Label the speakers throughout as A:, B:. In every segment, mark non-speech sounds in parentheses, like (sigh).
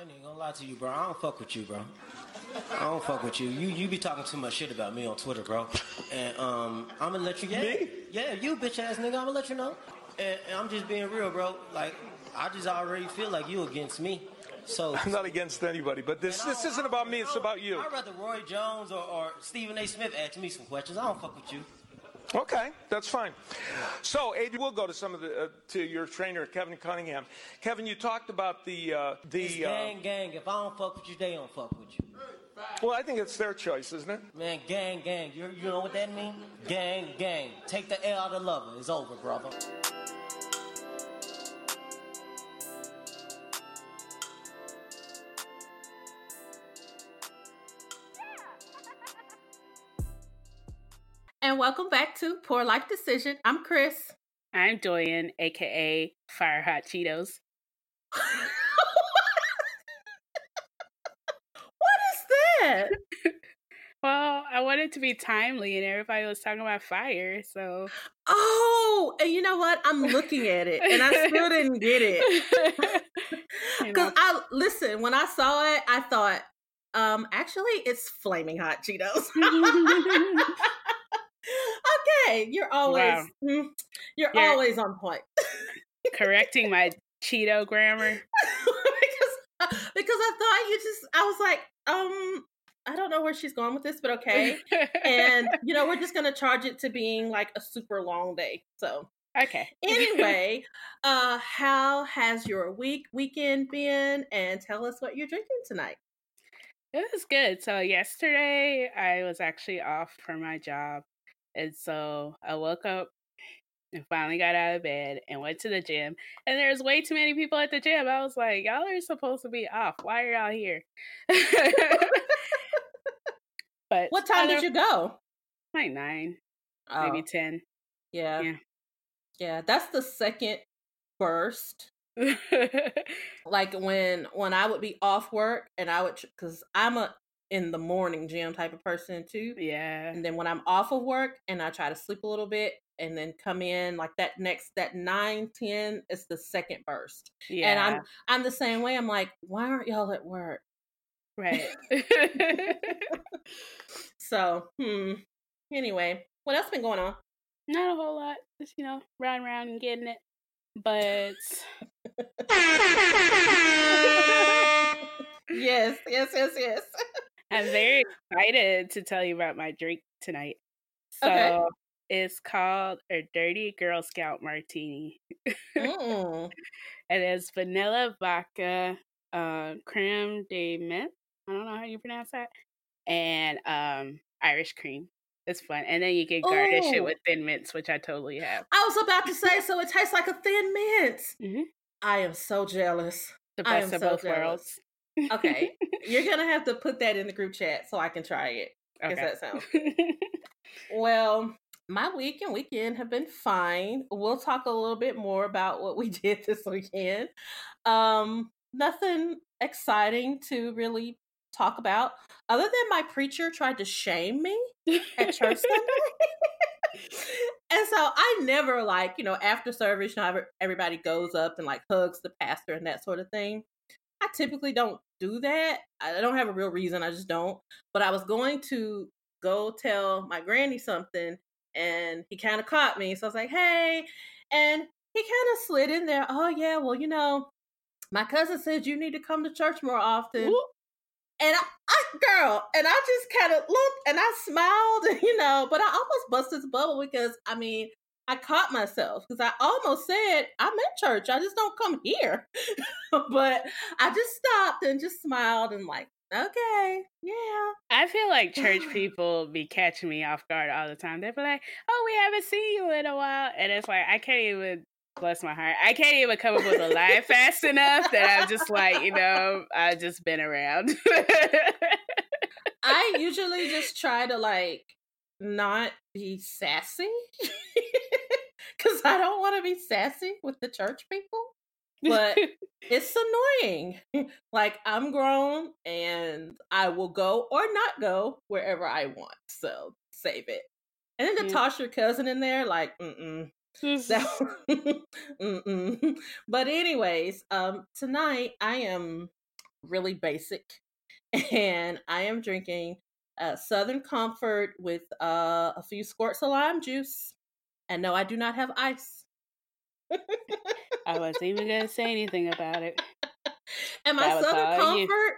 A: I ain't even gonna lie to you, bro. I don't fuck with you, bro. I don't fuck with you. You you be talking too much shit about me on Twitter, bro. And um, I'm gonna let you. Yeah,
B: Me?
A: yeah, you bitch ass nigga. I'm gonna let you know. And, and I'm just being real, bro. Like I just already feel like you against me. So (laughs)
B: I'm not against anybody, but this this isn't about me. It's about you.
A: I'd rather Roy Jones or, or Stephen A. Smith ask me some questions. I don't fuck with you.
B: Okay, that's fine. So, Adrien, we'll go to some of the uh, to your trainer, Kevin Cunningham. Kevin, you talked about the uh,
A: It's
B: the. Uh,
A: gang, gang. If I don't fuck with you, they don't fuck with you.
B: well, I think it's their choice, isn't it?
A: Man, gang, gang. You, you know what that means? Gang, gang. Take the L out of lover. It's over, brother.
C: And welcome back to Poor Life Decision. I'm Chris.
D: I'm Doyen, aka Fire Hot Cheetos. (laughs)
C: what is that? (laughs)
D: Well, I wanted to be timely, and everybody was talking about fire, so
C: Oh, and you know what? I'm looking at it and I still (laughs) didn't get it. Because. I listen, when I saw it, I thought, um, actually it's flaming hot Cheetos. Okay, you're always
D: Wow.
C: mm, you're
D: You're-
C: always on point.
D: correcting my Cheeto grammar. (laughs)
C: because because I thought you just I was like, um, I don't know where she's going with this, but okay. and (laughs) you know, we're just gonna charge it to being like a super long day. So
D: okay.
C: anyway, uh how has your week weekend been? And tell us what you're drinking tonight.
D: It was good. So yesterday I was actually off for my job. And so I woke up and finally got out of bed and went to the gym. And there's way too many people at the gym. I was like, y'all are supposed to be off. Why are y'all here? (laughs) but
C: What time did you go?
D: Like nine,
C: Oh,
D: maybe ten.
C: yeah.
D: yeah.
C: Yeah, that's the second burst. (laughs) Like when when I would be off work and I would cuz I'm a in the morning gym type of person too.
D: yeah.
C: and then when I'm off of work and I try to sleep a little bit and then come in like that next that nine ten is the second burst
D: Yeah.
C: and I'm I'm the same way I'm like why aren't y'all at work
D: right. (laughs)
C: so hmm anyway what else been going on
D: Not a whole lot. Just, you know, riding around and getting it. But (laughs)
C: yes yes yes yes (laughs)
D: I'm very excited to tell you about my drink tonight. So
C: Okay.
D: it's called a Dirty Girl Scout Martini. (laughs)
C: Mm.
D: It is vanilla vodka, uh, creme de menthe. I don't know how you pronounce that. And um, Irish cream. It's fun. And then you can garnish it with thin mints, which I totally have.
C: I was about to say so it tastes like a thin mint
D: Mhm.
C: I am so jealous
D: The best of
C: so
D: both
C: jealous.
D: worlds.
C: Okay you're gonna have to put that in the group chat so I can try it
D: Okay.
C: that sounds (laughs) Well, my week and weekend have been fine. We'll talk a little bit more about what we (laughs) did this weekend. Um, nothing exciting to really talk about, other than my preacher tried to shame me at church (laughs) and so I never like, you know, after service, you know, everybody goes up and like hugs the pastor and that sort of thing. I typically don't do that. I don't have a real reason. I just don't. But I was going to go tell my granny something and he kind of caught me. So I was like, hey. And he kind of slid in there. Oh, yeah, well, you know, my cousin said you need to come to church more often.
D: Whoop.
C: And I, I, girl, and I just kind of looked and I smiled, (laughs) you know, but I almost busted his bubble because, I mean, I caught myself because I almost said, I'm in church. I just don't come here. (laughs) (laughs) but I just stopped and just smiled and, like, okay, yeah.
D: I feel like church (laughs) people be catching me off guard all the time. They be like, "Oh, we haven't seen you in a while," and it's like I can't even bless my heart. I can't even come up with a lie fast enough that I'm just like, you know, I've just been around.
C: I (laughs) usually just try to like not be sassy because I don't want to be sassy with the church people. But (laughs) it's annoying. (laughs) like I'm grown and I will go or not go wherever I want. So save it. And then to
D: Yeah.
C: toss your cousin in there, like, mm-mm. (laughs) That- Mm-mm. But anyways, um, tonight I am really basic, and I am drinking uh, Southern Comfort with uh, a few squirts of lime juice. And no, I do not have ice.
D: I wasn't even gonna say anything about it. (laughs)
C: And my Southern Comfort,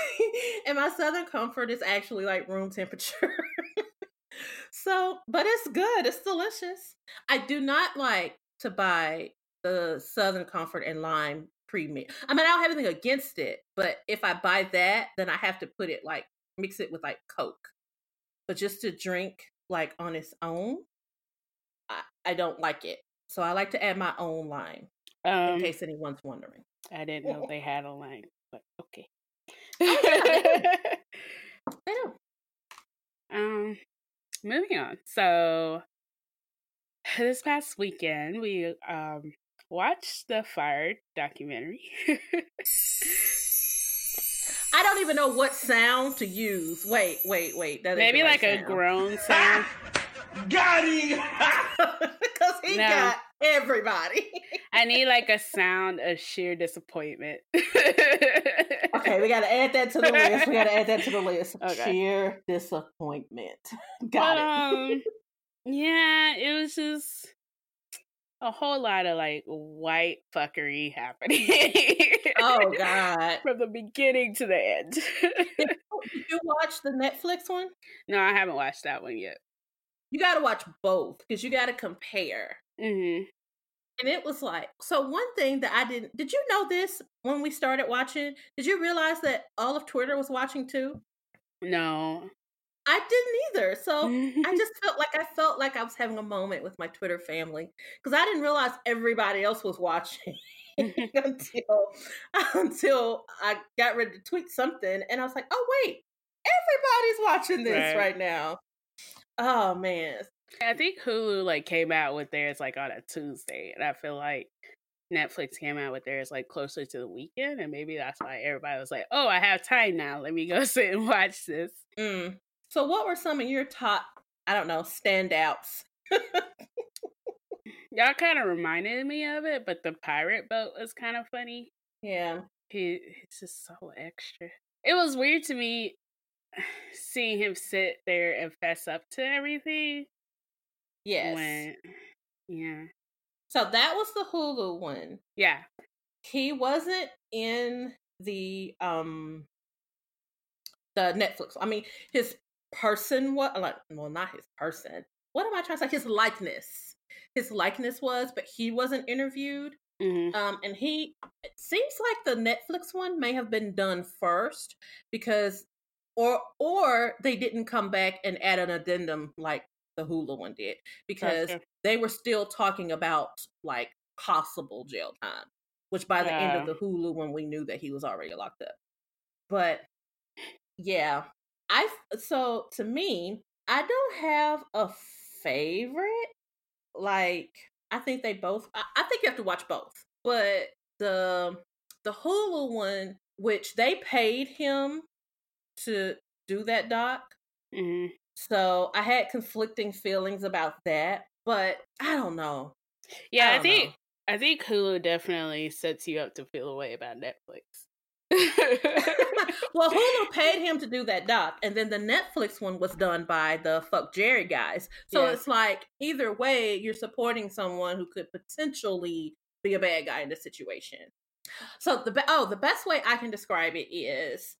C: (laughs) and my Southern Comfort is actually like room temperature. (laughs) so, but it's good. It's delicious. I do not like to buy the Southern Comfort and lime pre-mix. I mean, I don't have anything against it, but if I buy that, then I have to put it like mix it with like Coke. But just to drink like on its own, I, I don't like it. So I like to add my own line Um, in case anyone's wondering.
D: I didn't know they had a line, but okay.
C: oh, yeah, I know. (laughs)
D: Um, moving on. So (sighs) this past weekend, we um watched the Fire documentary. (laughs)
C: I don't even know what sound to use. Wait, wait, wait.
D: That Maybe like a groan (laughs) sound.
B: Got him! (laughs)
C: Because he no. got everybody.
D: I need like a sound of sheer disappointment. (laughs)
C: okay, we got to add that to the list. We got to add that to the list. (laughs) Okay. Sheer disappointment. got but, it. Um,
D: yeah, it was just a whole lot of like white fuckery happening.
C: oh God!
D: From the beginning to the end.
C: did, you watch the Netflix one?
D: No, I haven't watched that one yet.
C: You got to watch both because you got to compare.
D: Mm-hmm.
C: And it was like so. One thing that I didn't did you know this when we started watching? Did you realize that all of Twitter was watching too?
D: No.
C: I didn't either. So I (laughs) just felt like I felt like I was having a moment with my Twitter family because I didn't realize everybody else was watching (laughs) (laughs) until until I got ready to tweet something, and I was like, "Oh wait, everybody's watching this right, right now." Oh man.
D: I think Hulu like came out with theirs like on a Tuesday, and I feel like Netflix came out with theirs like closer to the weekend, and maybe that's why everybody was like, "Oh, I have time now. Let me go (laughs) sit and watch this."
C: Mm. So, what were some of your top, I don't know, standouts?
D: Y'all kind of reminded me of it, but the pirate boat was kind of funny.
C: Yeah.
D: He, he's just so extra. It was weird to me seeing him sit there and fess up to everything.
C: Yes.
D: Yeah.
C: So that was the Hulu one.
D: Yeah.
C: He wasn't in the um the Netflix. I mean, his person what like well not his person what am i trying to say his likeness his likeness was but he wasn't interviewed
D: mm-hmm.
C: um and he it seems like the netflix one may have been done first because or or they didn't come back and add an addendum like the hulu one did because they were still talking about like possible jail time which by the yeah. end of the hulu one we knew that he was already locked up but yeah I so to me, I don't have a favorite. Like I think they both. I, I think you have to watch both, but the the Hulu one, which they paid him to do that doc.
D: Mm-hmm.
C: So I had conflicting feelings about that, but I don't know.
D: Yeah, I, I think know. I think Hulu definitely sets you up to feel a way about Netflix. (laughs)
C: well, Hulu paid (laughs) him to do that doc, and then the Netflix one was done by the Fuck Jerry guys. So yeah. it's like either way, you're supporting someone who could potentially be a bad guy in the situation. So the oh, the best way I can describe it is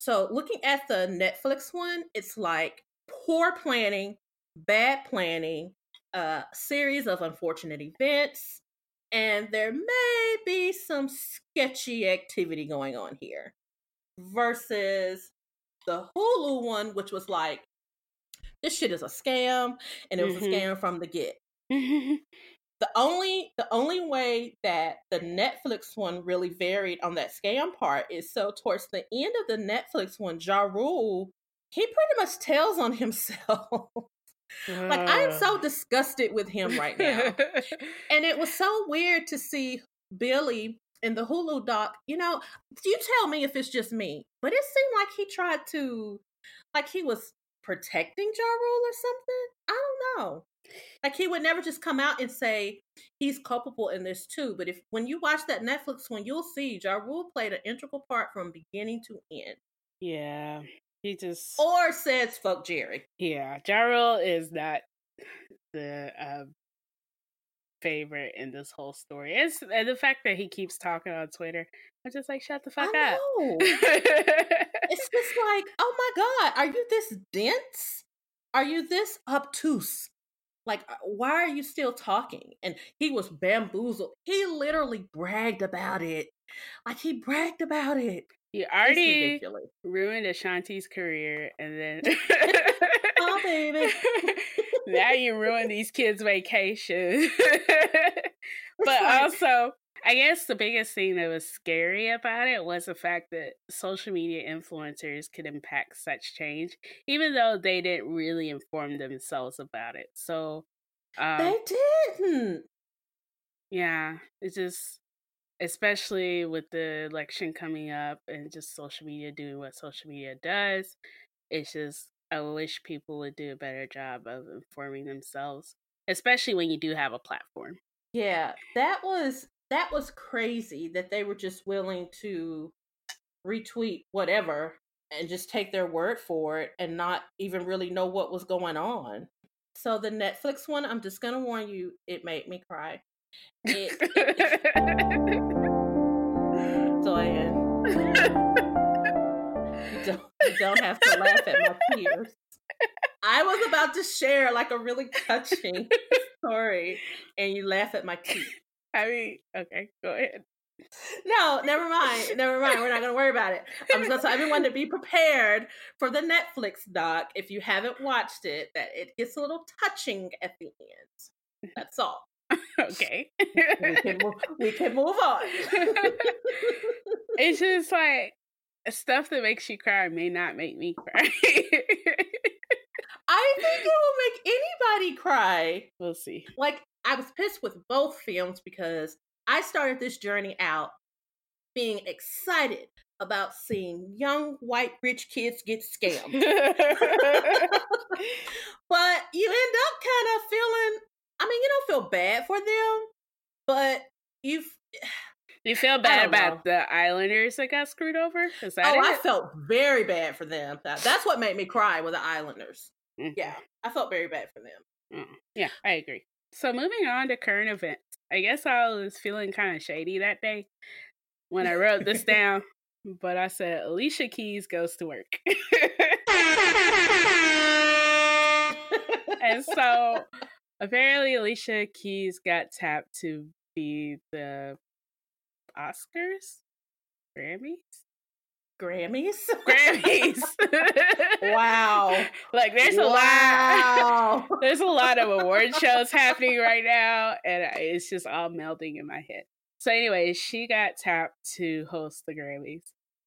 C: so looking at the Netflix one, it's like poor planning, bad planning, a series of unfortunate events, and there may be some sketchy activity going on here versus the Hulu one, which was like, this shit is a scam, and it was mm-hmm. a scam from the get. (laughs) the only the only way that the Netflix one really varied on that scam part is so towards the end of the Netflix one, Ja Rule, he pretty much tells on himself. (laughs) Like I am so disgusted with him right now. (laughs) and it was so weird to see Billy in the Hulu doc. You know, you tell me if it's just me, but it seemed like he tried to like he was protecting Ja Rule or something. I don't know. Like he would never just come out and say he's culpable in this too. But if when you watch that Netflix one, you'll see Ja Rule played an integral part from beginning to end.
D: Yeah. He just
C: Or says fuck Jerry.
D: Yeah. Ja Rule is not the uh, favorite in this whole story. It's and the fact that he keeps talking on Twitter. I'm just like, shut the fuck
C: I
D: up. (laughs)
C: it's just like, oh my god, are you this dense? Are you this obtuse? Like, uh, why are you still talking? And he was bamboozled. He literally bragged about it. Like he bragged about it.
D: you already ruined Ashanti's career and then (laughs)
C: Oh, baby. (laughs)
D: now you ruin these kids' vacation. (laughs) but also, I guess the biggest thing that was scary about it was the fact that social media influencers could impact such change, even though they didn't really inform themselves about it. So, um,
C: They didn't.
D: yeah, it's just, especially with the election coming up and just social media doing what social media does, it's just, I wish people would do a better job of informing themselves, especially when you do have a platform.
C: Yeah, that was that was crazy that they were just willing to retweet whatever and just take their word for it and not even really know what was going on. So the Netflix one, I'm just gonna warn you, it made me cry. It, (laughs) you don't, you don't have to laugh at my tears. I was about to share like a really touching (laughs) story, and you laugh at my teeth.
D: I mean, okay, go ahead.
C: No, never mind. Never mind. We're not going to worry about it. I'm just going to tell everyone to be prepared for the Netflix doc. If you haven't watched it, that it gets a little touching at the end. (laughs) That's all.
D: okay.
C: We can move, we can move on. (laughs)
D: it's just like stuff that makes you cry may not make me cry.
C: I think it will make anybody cry.
D: we'll see.
C: Like, I was pissed with both films because I started this journey out being excited about seeing young white rich kids get scammed. (laughs) (laughs) but you end up kind of feeling I mean, you don't feel bad for them, but you (sighs)
D: you feel bad about the Islanders that got screwed over? Is that
C: Oh, I felt very bad for them. That's what made me cry with the Islanders.
D: Mhm.
C: Yeah, I felt very bad for them.
D: Mm, Yeah, I agree. So moving on to current events. I guess I was feeling kind of shady that day when I wrote this (laughs) down, but I said Alicia Keys goes to work. (laughs) and so apparently Alicia Keys got tapped to be the Oscars? Grammys?
C: Grammys. (laughs)
D: Grammys.
C: wow. (laughs)
D: Like there's a lot
C: wow. (laughs)
D: there's a lot of award shows happening right now and it's just all melding in my head. So anyway, she got tapped to host the Grammys.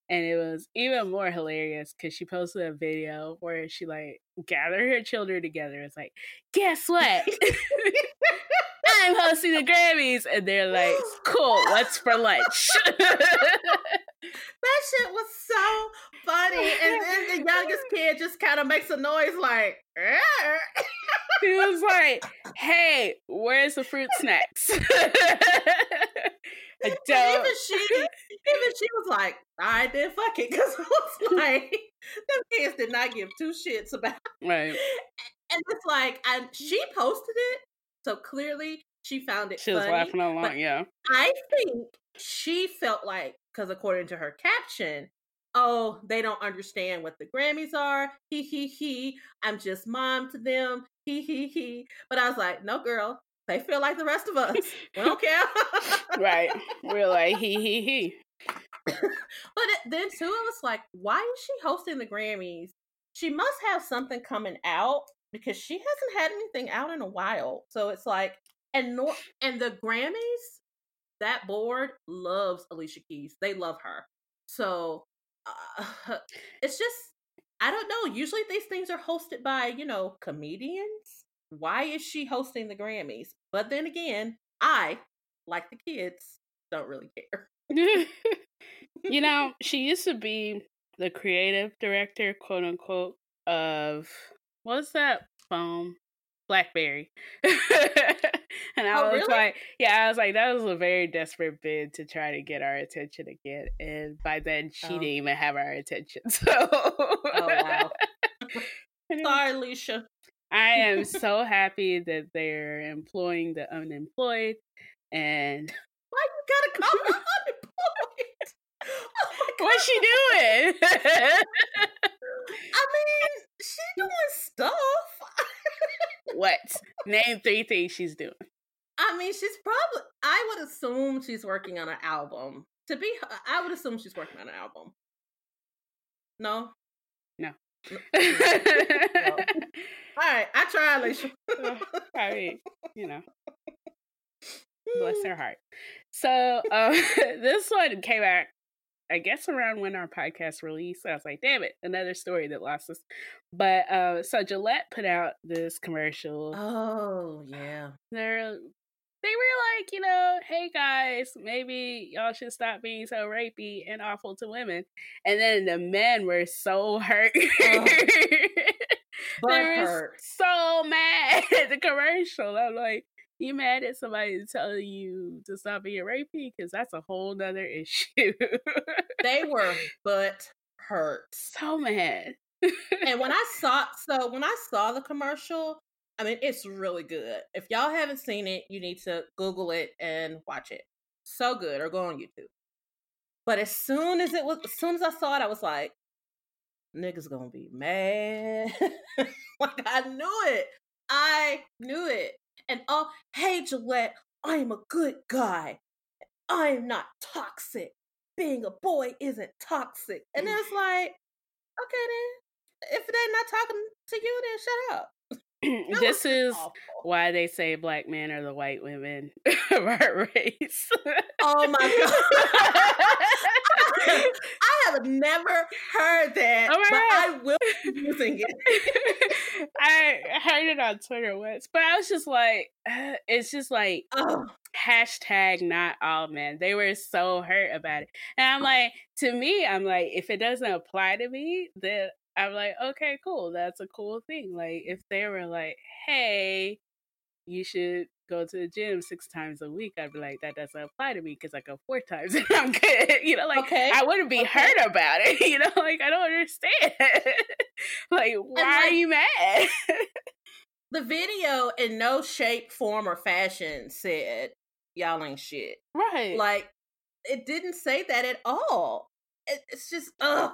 D: And it was even more hilarious because she posted a video where she like gathered her children together. It's like, guess what? I'm hosting the Grammys, and they're like, "Cool, what's for lunch?"
C: That shit was so funny. Oh, and then the youngest kid just kind of makes a noise like,
D: he was like, "Hey, where's the fruit snacks?" (laughs) I (laughs) don't.
C: even she, even she was like, "All right, then fuck it," because it was (laughs) like them kids did not give two shits about.
D: Right.
C: And it's like, and she posted it, so clearly she found it
D: She was laughing along, yeah.
C: I think she felt like, because according to her caption, oh, they don't understand what the Grammys are. He he he. I'm just mom to them. He he he. But I was like, no, girl. They feel like the rest of us. We don't care. (laughs)
D: Right. We're like, he, he, he. (laughs)
C: But it, then too, it was like, why is she hosting the Grammys? She must have something coming out because she hasn't had anything out in a while. So it's like, and nor and the Grammys, that board loves Alicia Keys. They love her. So uh, (laughs) it's just, I don't know. Usually these things are hosted by you know comedians. Why is she hosting the Grammys? But then again, I like the kids don't really care. (laughs)
D: you know, she used to be the creative director, quote unquote, of what's that phone BlackBerry. (laughs) (laughs) and I
C: Oh,
D: was
C: really?
D: like, yeah, I was like, that was a very desperate bid to try to get our attention again. And by then, she
C: Oh.
D: didn't even have our attention. So, (laughs)
C: Oh wow. (laughs) Sorry, Alicia.
D: I am so happy that they're employing the unemployed. And
C: Why you gotta call unemployed? Oh
D: what's she doing?
C: I mean, she doing stuff.
D: what? Name three things she's doing.
C: I mean, she's probably. I would assume she's working on an album. To be, I would assume she's working on an album. No. No. (laughs) All right, I try, Alicia.
D: I mean, you know, bless (laughs) her heart. So um, (laughs) this one came out, I guess, around when our podcast released. I was like, damn it, another story that lost us. But uh, so Gillette put out this commercial.
C: Oh yeah.
D: They're they were like, you know, hey guys, maybe y'all should stop being so rapey and awful to women. And then the men were so hurt. (laughs)
C: Butt
D: they were
C: hurt.
D: so mad at the commercial. I'm like, you mad at somebody telling you to stop being rapey? Because that's a whole nother issue.
C: They were (laughs) butt hurt.
D: so mad.
C: and when I saw so when I saw the commercial, I mean it's really good. If y'all haven't seen it, you need to Google it and watch it. So good, or go on YouTube. But as soon as it was, as soon as I saw it, I was like, "Niggas gonna be mad." (laughs) like I knew it. I knew it. And oh, hey Gillette, I am a good guy. I am not toxic. Being a boy isn't toxic. And mm. it's like, okay then if they're not talking to you, then shut up. (clears throat)
D: This is
C: awful.
D: why they say black men are the white women (laughs) of our race.
C: Oh my god! (laughs) I have never heard that,
D: Oh my
C: but
D: God.
C: I will be using it. (laughs)
D: I heard it on Twitter once, but I was just like, uh, it's just like
C: Oh,
D: hashtag not all men. They were so hurt about it. And I'm like, to me, I'm like, if it doesn't apply to me, then I'm like, okay, cool. That's a cool thing. Like, if they were like, hey, you should go to the gym six times a week, I'd be like, that doesn't apply to me because I go four (laughs) times and I'm good. You know, like,
C: Okay,
D: I wouldn't be
C: okay.
D: hurt about it. (laughs) You know, like, I don't understand. (laughs) like, why are you mad?
C: the video in no shape, form, or fashion said y'all ain't shit.
D: right.
C: Like it didn't say that at all. It, it's just ugh.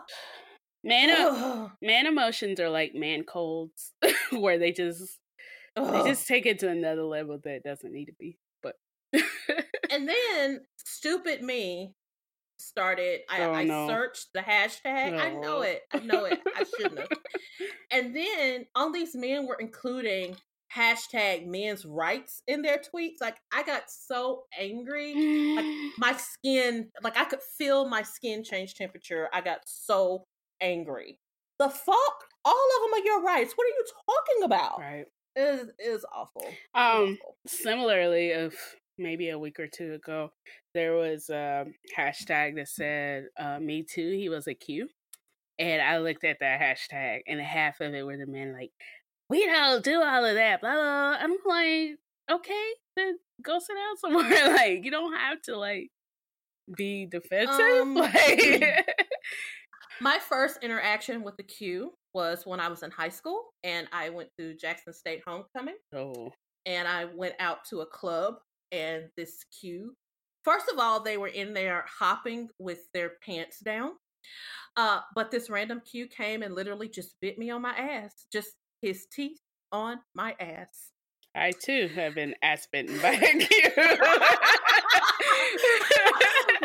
D: Man, uh,
C: ugh,
D: man emotions are like man colds (laughs) where they just
C: ugh.
D: they just take it to another level that doesn't need to be but
C: And then stupid me started. I,
D: Oh,
C: I
D: no.
C: searched the hashtag. I know it. I know it. I shouldn't have. And then all these men were including hashtag men's rights in their tweets. Like I got so angry. (gasps) My skin, like I could feel my skin change temperature. I got so angry. The fuck? All of them are your rights. What are you talking about?
D: right
C: It is, it is awful.
D: Um
C: awful.
D: similarly of maybe a week or two ago there was a hashtag that said uh, me too he was a q and i looked at that hashtag and half of it were the men like we don't do all of that blah blah, i'm like okay then go sit down somewhere (laughs) like you don't have to like be defensive (laughs)
C: Um,
D: like
C: My first interaction with the Q was when I was in high school and I went to Jackson State homecoming
D: oh
C: and I went out to a club and this Q first of all they were in there hopping with their pants down. Uh but this random Q came and literally just bit me on my ass. Just his teeth on my ass.
D: I too have been ass bitten by (laughs) a Q.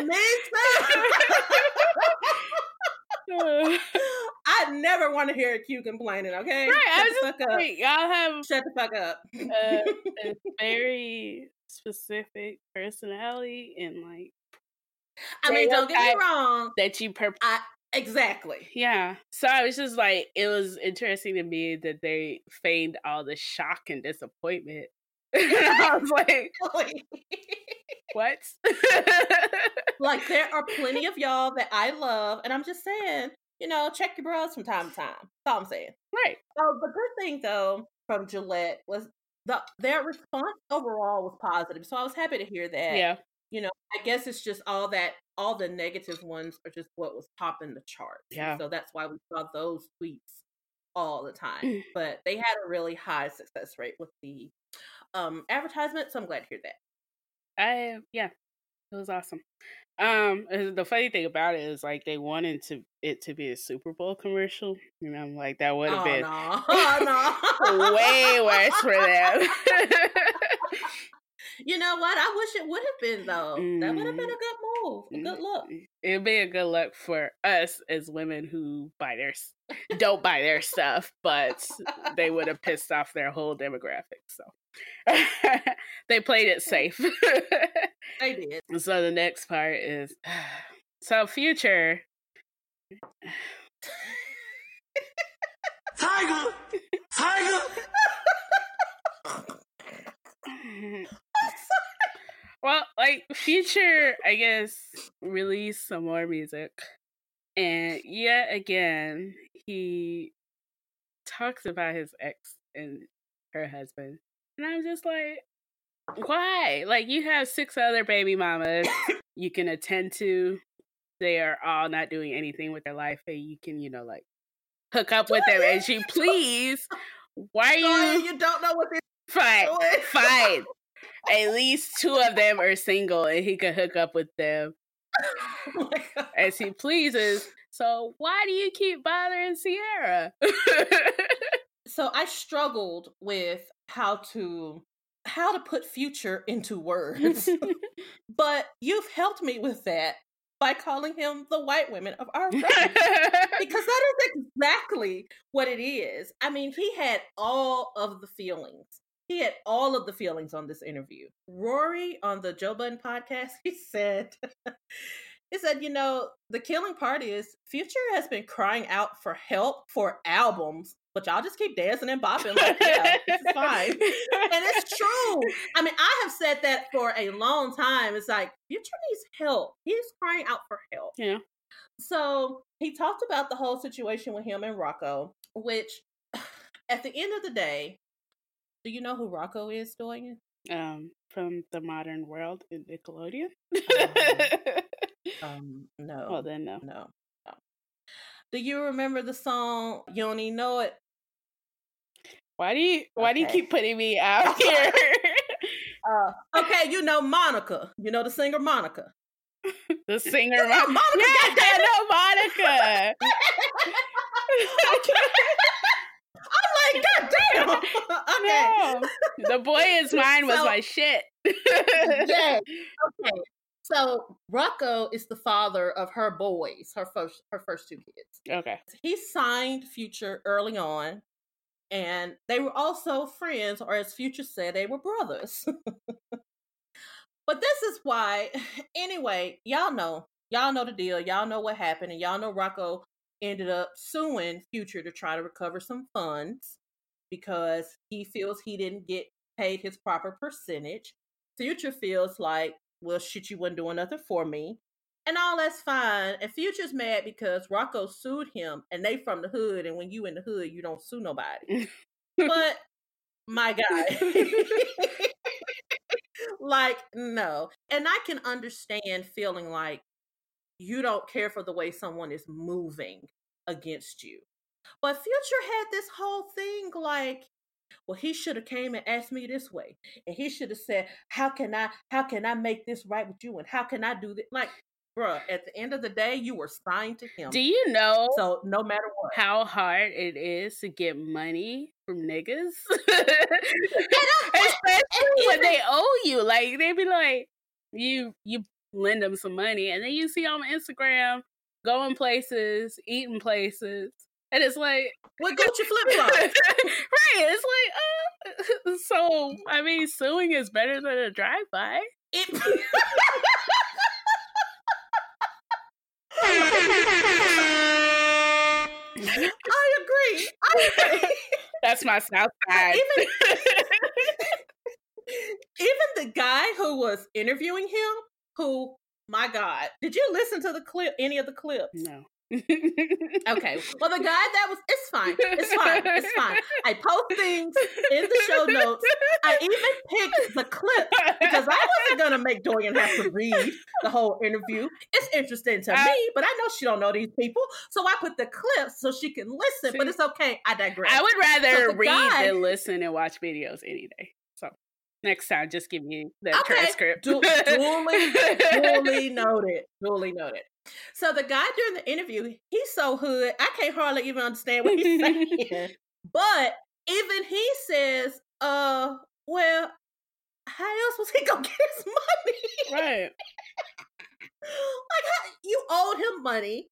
C: Me too. (laughs) (laughs) (laughs) I never want to hear a Q complaining, okay?
D: Right, I
C: Shut
D: was
C: the
D: just
C: fuck up.
D: like, y'all have
C: Shut the fuck up.
D: uh, a (laughs) very specific personality and like
C: I mean, don't get me wrong.
D: that you per
C: I exactly.
D: yeah. So I was just like, it was interesting to me that they feigned all the shock and disappointment. (laughs) I was like, what? (laughs)
C: like there are plenty of y'all that I love, and I'm just saying, you know, check your bros from time to time. That's all I'm saying.
D: right.
C: Oh, the good thing though from Gillette was the their response overall was positive. So I was happy to hear that.
D: Yeah.
C: You know, I guess it's just all that all the negative ones are just what was topping the charts. And
D: Yeah.
C: So that's why we saw those tweets all the time. (clears throat) But they had a really high success rate with the um advertisement. So I'm glad to hear that.
D: I yeah, it was awesome. Um, uh, the funny thing about it is like they wanted to it to be a Super Bowl commercial, and I'm like that would have
C: oh,
D: been
C: no. (laughs) oh, no.
D: way worse for them. (laughs)
C: You know what? I wish it would have been though. That would have been a
D: Mm.
C: good move. A good look.
D: It'd be a good look for us as women who buy their don't buy their stuff, but they would have pissed off their whole demographic. So (laughs) they played it safe. (laughs)
C: They did.
D: so the next part is (sighs) so future.
E: Tiger! (sighs) Tiger!
D: well, like Future, I guess, released some more music, and yet again, he talks about his ex and her husband, and I'm just like, why? Like, you have six other baby mamas you can attend to. They are all not doing anything with their life, and you can, you know, like hook up with them as you please. Why are you
C: you don't know what they're
D: fine? Fine. At least two of them are single, and he can hook up with them (laughs)
C: Oh
D: as he pleases. So why do you keep bothering Ciara? (laughs)
C: so I struggled with how to how to put future into words. (laughs) (laughs) but you've helped me with that by calling him the white women of our (laughs) race. because that is exactly what it is. I mean, he had all of the feelings. He had all of the feelings on this interview. Rory on the Joe Budden podcast, he said, he said, you know, the killing part is Future has been crying out for help for albums, but y'all just keep dancing and bopping like, yeah, this is fine. (laughs) And it's true. I mean, I have said that for a long time. It's like Future needs help. He's crying out for help.
D: Yeah.
C: So he talked about the whole situation with him and Rocko, which (sighs) at the end of the day, do you know who Rocko is, Doyen?
D: um, from the modern world in Nickelodeon.
C: Um, no. (laughs)
D: well, then no.
C: no, no. Do you remember the song "You Only Know It"?
D: Why do you Why do you keep putting me out (laughs) here?
C: Uh, okay, you know Monica. You know the singer Monica. (laughs)
D: the (laughs) singer,
C: Yeah,
D: Mon-
C: Monica,
D: Yeah, I know Monica.
C: I'm like, God damn. okay.
D: No, the boy is mine was
C: So-
D: my shit.
C: yes. Okay. So Rocko is the father of her boys, her first her first two kids.
D: Okay.
C: He signed Future early on, and they were also friends, or as Future said, they were brothers. (laughs) but this is why, (sighs) anyway, y'all know, y'all know the deal, y'all know what happened, and y'all know Rocko ended up suing Future to try to recover some funds because he feels he didn't get paid his proper percentage. Future feels like, well, shit, you wasn't doing nothing for me. And all that's fine. And Future's mad because Rocko sued him and they from the hood. And when you in the hood, you don't sue nobody. (laughs) but my guy. (laughs) like, no. And I can understand feeling like you don't care for the way someone is moving against you. But Future had this whole thing like, well, he should have came and asked me this way, and he should have said, "How can I? How can I make this right with you? And how can I do this Like, bruh, at the end of the day, you were signed to him.
D: Do you know
C: so no matter what,
D: how hard it is to get money from niggas? (laughs) Especially when they owe you. Like they be like, you you lend them some money, and then you see on Instagram going places, eating places, and it's like
C: with Gucci flip (laughs) flops.
D: right. It's like, uh, (laughs) so I mean, suing is better than a drive by.
C: It, I agree. I agree.
D: That's my south side.
C: even (laughs) even the guy who was interviewing him, who my God, did you listen to the clip? Any of the clips?
D: no.
C: Okay. (laughs) Well, the guy that was, it's fine. It's fine. It's fine. I post things in the show notes. I even picked the clip because I wasn't gonna make Dorian have to read the whole interview. It's interesting to
D: I-
C: me, but I know she don't know these people, so I put the clips so she can listen. But it's okay. I digress.
D: I would rather
C: So
D: read
C: guy-
D: than listen and watch videos any day. So next time, just give me the
C: Okay.
D: transcript.
C: Du- duly, duly (laughs) noted. Duly noted. So the guy during the interview, he's so hood. I can't hardly even understand what he's saying. (laughs) (laughs) but even he says, "Uh, well, how else was he gonna (laughs) get his money?
D: right.
C: like, how, you owed him money.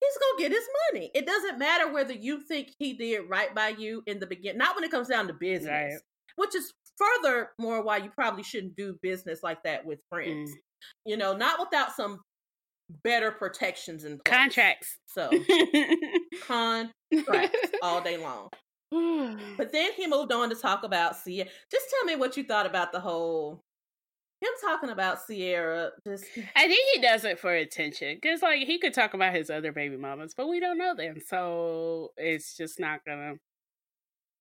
C: He's gonna get his money. It doesn't matter whether you think he did right by you in the beginning. Not when it comes down to business,
D: Right.
C: which is furthermore why you probably shouldn't do business like that with friends.
D: Mm.
C: You know, not without some better protections and.
D: Contracts.
C: So (laughs) contracts all day long. (sighs) But then he moved on to talk about Ciara. Just tell me what you thought about the whole him talking about Ciara. Just
D: I think he does it for attention because, like, he could talk about his other baby mamas, but we don't know them, so it's just not gonna,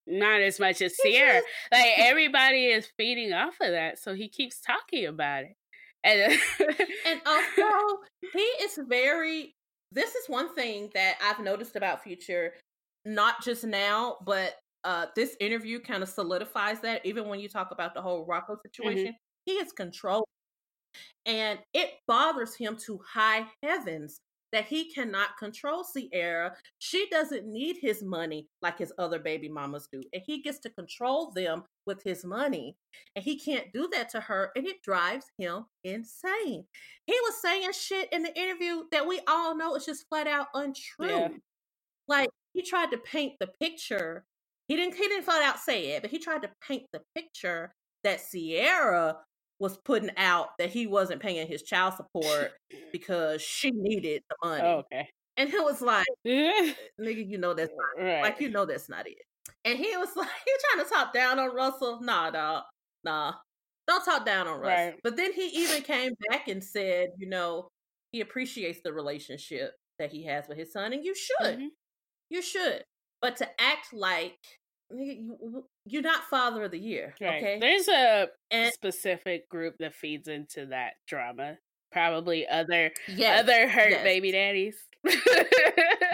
D: not as much as Sierra. Like (laughs) everybody is feeding off of that, so he keeps talking about it. And
C: and also he is very this is one thing that i've noticed about future not just now but uh this interview kind of solidifies that even when you talk about the whole rocko situation he is controlled. and it bothers him to high heavens that he cannot control Ciara. She doesn't need his money like his other baby mamas do. And he gets to control them with his money. And he can't do that to her. And it drives him insane. He was saying shit in the interview that we all know is just flat out untrue.
D: Yeah.
C: Like he tried to paint the picture. He didn't he didn't flat out say it, but he tried to paint the picture that Ciara was putting out that he wasn't paying his child support (laughs) because she needed the money.
D: oh, okay,
C: And he was like, (laughs) nigga, you know that's not like you know that's not it. And he was (laughs) like, you trying to talk down on Russell? Nah, dog. Nah. Don't talk down on Russell.
D: Right.
C: But then he even came back and said, you know, he appreciates the relationship that he has with his son, and you should.
D: Mhm.
C: You should. But to act like you're not father of the year.
D: right.
C: Okay.
D: There's a
C: And
D: specific group that feeds into that drama. Probably other
C: yes,
D: other hurt
C: yes.
D: baby daddies.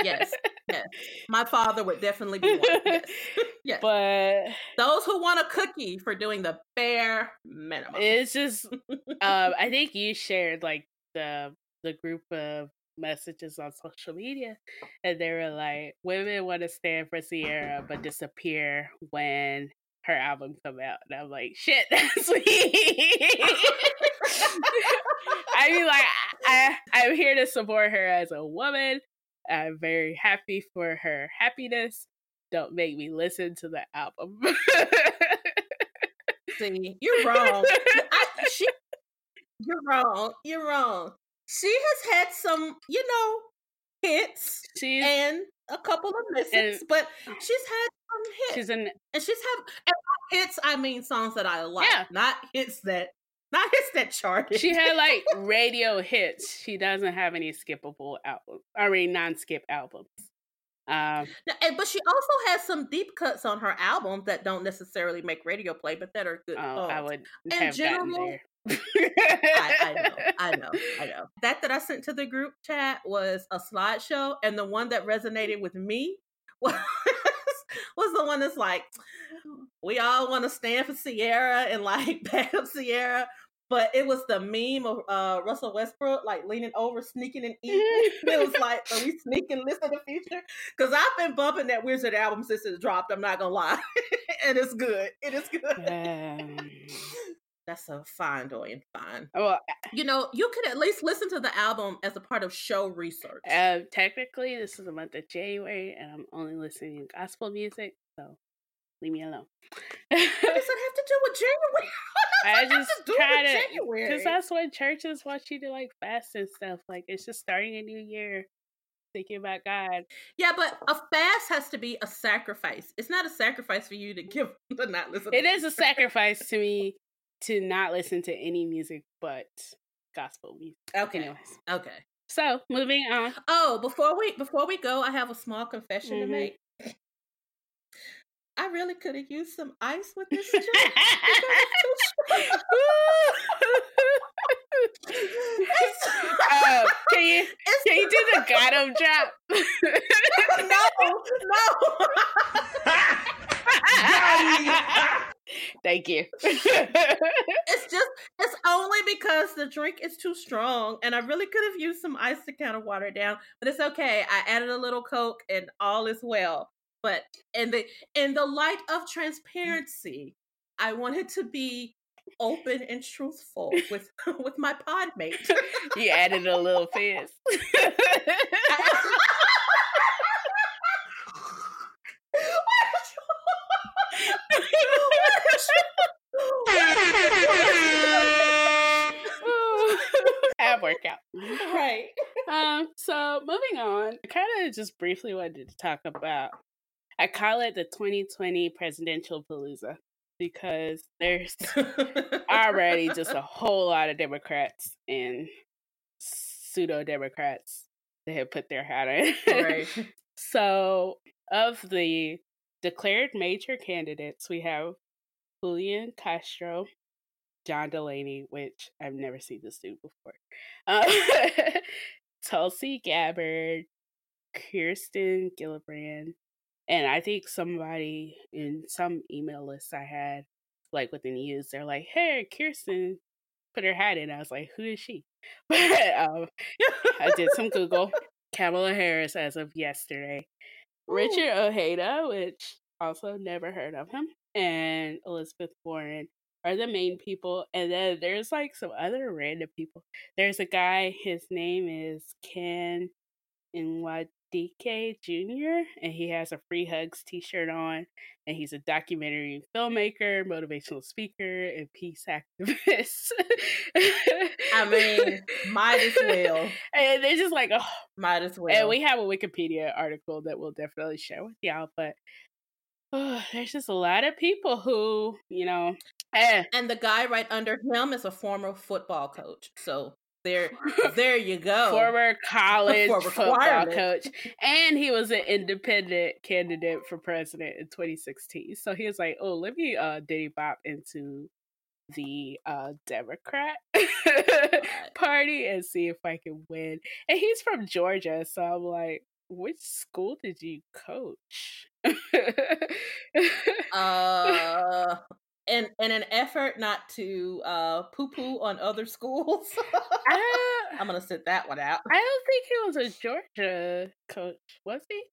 C: yes, yes. My father would definitely be one. Yes. (laughs) yes.
D: but
C: Those who want a cookie for doing the bare minimum.
D: it's just (laughs) um i think you shared like the the group of messages on social media and they were like women want to stand for ciara but disappear when her album come out and i'm like shit (laughs) that's me i mean like i i'm here to support her as a woman i'm very happy for her happiness don't make me listen to the album
C: See, you're wrong. I, she, you're wrong. You're wrong. She has had some, you know, hits
D: she's
C: and a couple of misses, but she's had some hits.
D: she's an
C: and she's had and by hits. I mean songs that I like,
D: Yeah.
C: not hits that, not hits that charted.
D: she had like (laughs) radio hits. She doesn't have any skippable albums. I mean, non-skip albums. Um,
C: and- but she also has some deep cuts on her album that don't necessarily make radio play, but that are good.
D: oh, I would
C: In general. I, I know, (laughs) I know, I know. That that I sent to the group chat was a slideshow, and the one that resonated with me (laughs) was was the one that's like, we all want to stand for Ciara and like (laughs) back up Ciara, but it was the meme of uh, Russell Westbrook like leaning over, sneaking and eating. it was like, are we sneaking listen to the future? Because I've been bumping that WIZRD album since it dropped. I'm not gonna lie, and it's good. It is good.
D: Um,
C: That's a fine, Dorian. Fine.
D: well,
C: You know, you could at least listen to the album as a part of show research.
D: uh, technically, this is the month of January, and I'm only listening to gospel music, so leave me alone.
C: what does (laughs) it have to do with January? (laughs)
D: I
C: that
D: just
C: do
D: try to,
C: January?
D: because that's when churches want you to like fast and stuff. Like it's just starting a new year, thinking about God.
C: yeah, but a fast has to be a sacrifice. It's not a sacrifice for you to give to not listen.
D: It is a sacrifice to me to not listen to any music but gospel music.
C: Okay.
D: Anyways,
C: Okay.
D: So moving on.
C: Oh, before we before we go, I have a small confession to
D: Mhm.
C: make. I really could have used some ice with this (laughs) drink.
D: Uh, can you (laughs)
C: It's-
D: can you do the Gotham drop? (laughs)
C: no, no. (laughs)
D: Thank you. (laughs)
C: It's just it's only because the drink is too strong, and I really could have used some ice to kind of water it down. But it's okay. I added a little Coke, and all is well. But in the in the light of transparency, I wanted to be open and truthful with (laughs) with my pod mate.
D: you added a little fizz. (laughs) Ab workout.
C: right.
D: Um, so moving on, I kind of just briefly wanted to talk about. I call it the 2020 presidential palooza because there's (laughs) already just a whole lot of Democrats and pseudo Democrats that have put their hat in.
C: right. (laughs)
D: So, of the declared major candidates, we have Julian Castro, John Delaney, which I've never seen this dude before, uh, (laughs) Tulsi Gabbard, Kirsten Gillibrand, and I think somebody in some email list I had, like with the news, they're like, "Hey, Kirsten." Put her hat in. I was like, "Who is she?" (laughs) But um, I did some Google. (laughs) Kamala Harris as of yesterday. Richard Ojeda, which also never heard of him, and Elizabeth Warren are the main people. And then there's like some other random people. There's a guy, his name is Ken Nwadike Jr., and he has a Free Hugs t shirt on. And he's a documentary filmmaker, motivational speaker, and peace activist.
C: I mean, might as well. (laughs)
D: And they're just like, oh,
C: Might as well.
D: and we have a Wikipedia article that we'll definitely share with y'all, but oh, there's just a lot of people who, you know, eh,
C: and the guy right under him is a former football coach. So there, (laughs) there you go.
D: former college football coach, and he was an independent candidate for president in 2016. So he was like, "Oh, let me uh diddy bop into the uh Democrat (laughs) party and see if I can win." And he's from Georgia, so I'm like, "Which school did you coach?" (laughs)
C: uh, in in an effort not to uh poo poo on other schools, (laughs) I'm gonna sit that one out.
D: I don't think he was a Georgia coach, was he?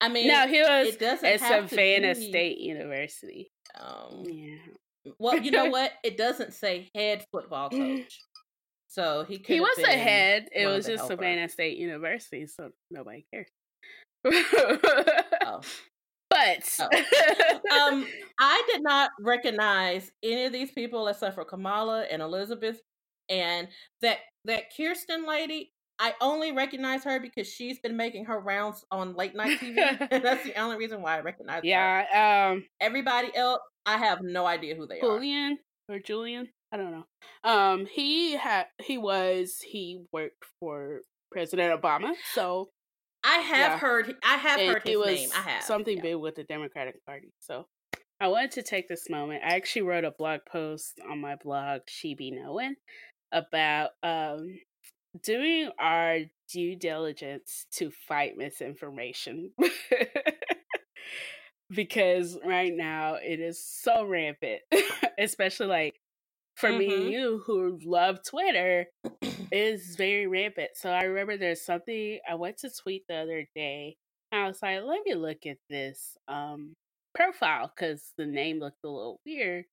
C: I mean,
D: no, he was at Savannah
C: be-
D: State University.
C: Um,
D: Yeah.
C: well, you know (laughs) what? It doesn't say head football coach, so he could
D: He was
C: a
D: head. It was just
C: helpers.
D: Savannah State University, so nobody cares.
C: Oh. (laughs)
D: But (laughs)
C: um, I did not recognize any of these people except for Kamala and Elizabeth, and that that Kirsten lady. I only recognize her because she's been making her rounds on late night TV, (laughs) that's the only reason why I recognize her.
D: yeah, um,
C: Everybody else, I have no idea who they are.
D: Julian or Julian, I don't know. Um, he had he was he worked for President Obama, so
C: I have
D: Yeah.
C: heard. I have
D: and
C: heard his
D: was
C: name. I have
D: something
C: yeah.
D: big with the Democratic Party. So I wanted to take this moment. I actually wrote a blog post on my blog, She Be Knowing, about um, doing our due diligence to fight misinformation. (laughs) because right now it is so rampant, (laughs) especially like for me and
C: Mhm.
D: you who love Twitter, it (laughs) is very rampant. So I remember there's something I went to tweet the other day. I was like, let me look at this um profile because the name looked a little weird.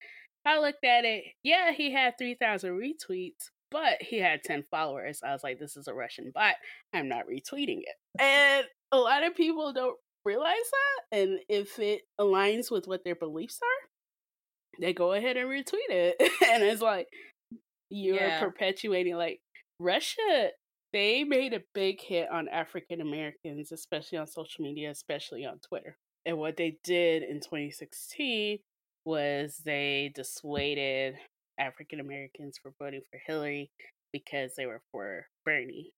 D: I looked at it. Yeah, he had 3,000 retweets, but he had 10 followers. I was like, this is a Russian bot. I'm not retweeting it. And a lot of people don't realize that. And if it aligns with what their beliefs are, they go ahead and retweet it. (laughs) and it's like, you're
C: Yeah.
D: perpetuating, like, Russia, they made a big hit on African Americans, especially on social media, especially on Twitter. And what they did in 2016 was they dissuaded African Americans from voting for Hillary because they were for Bernie.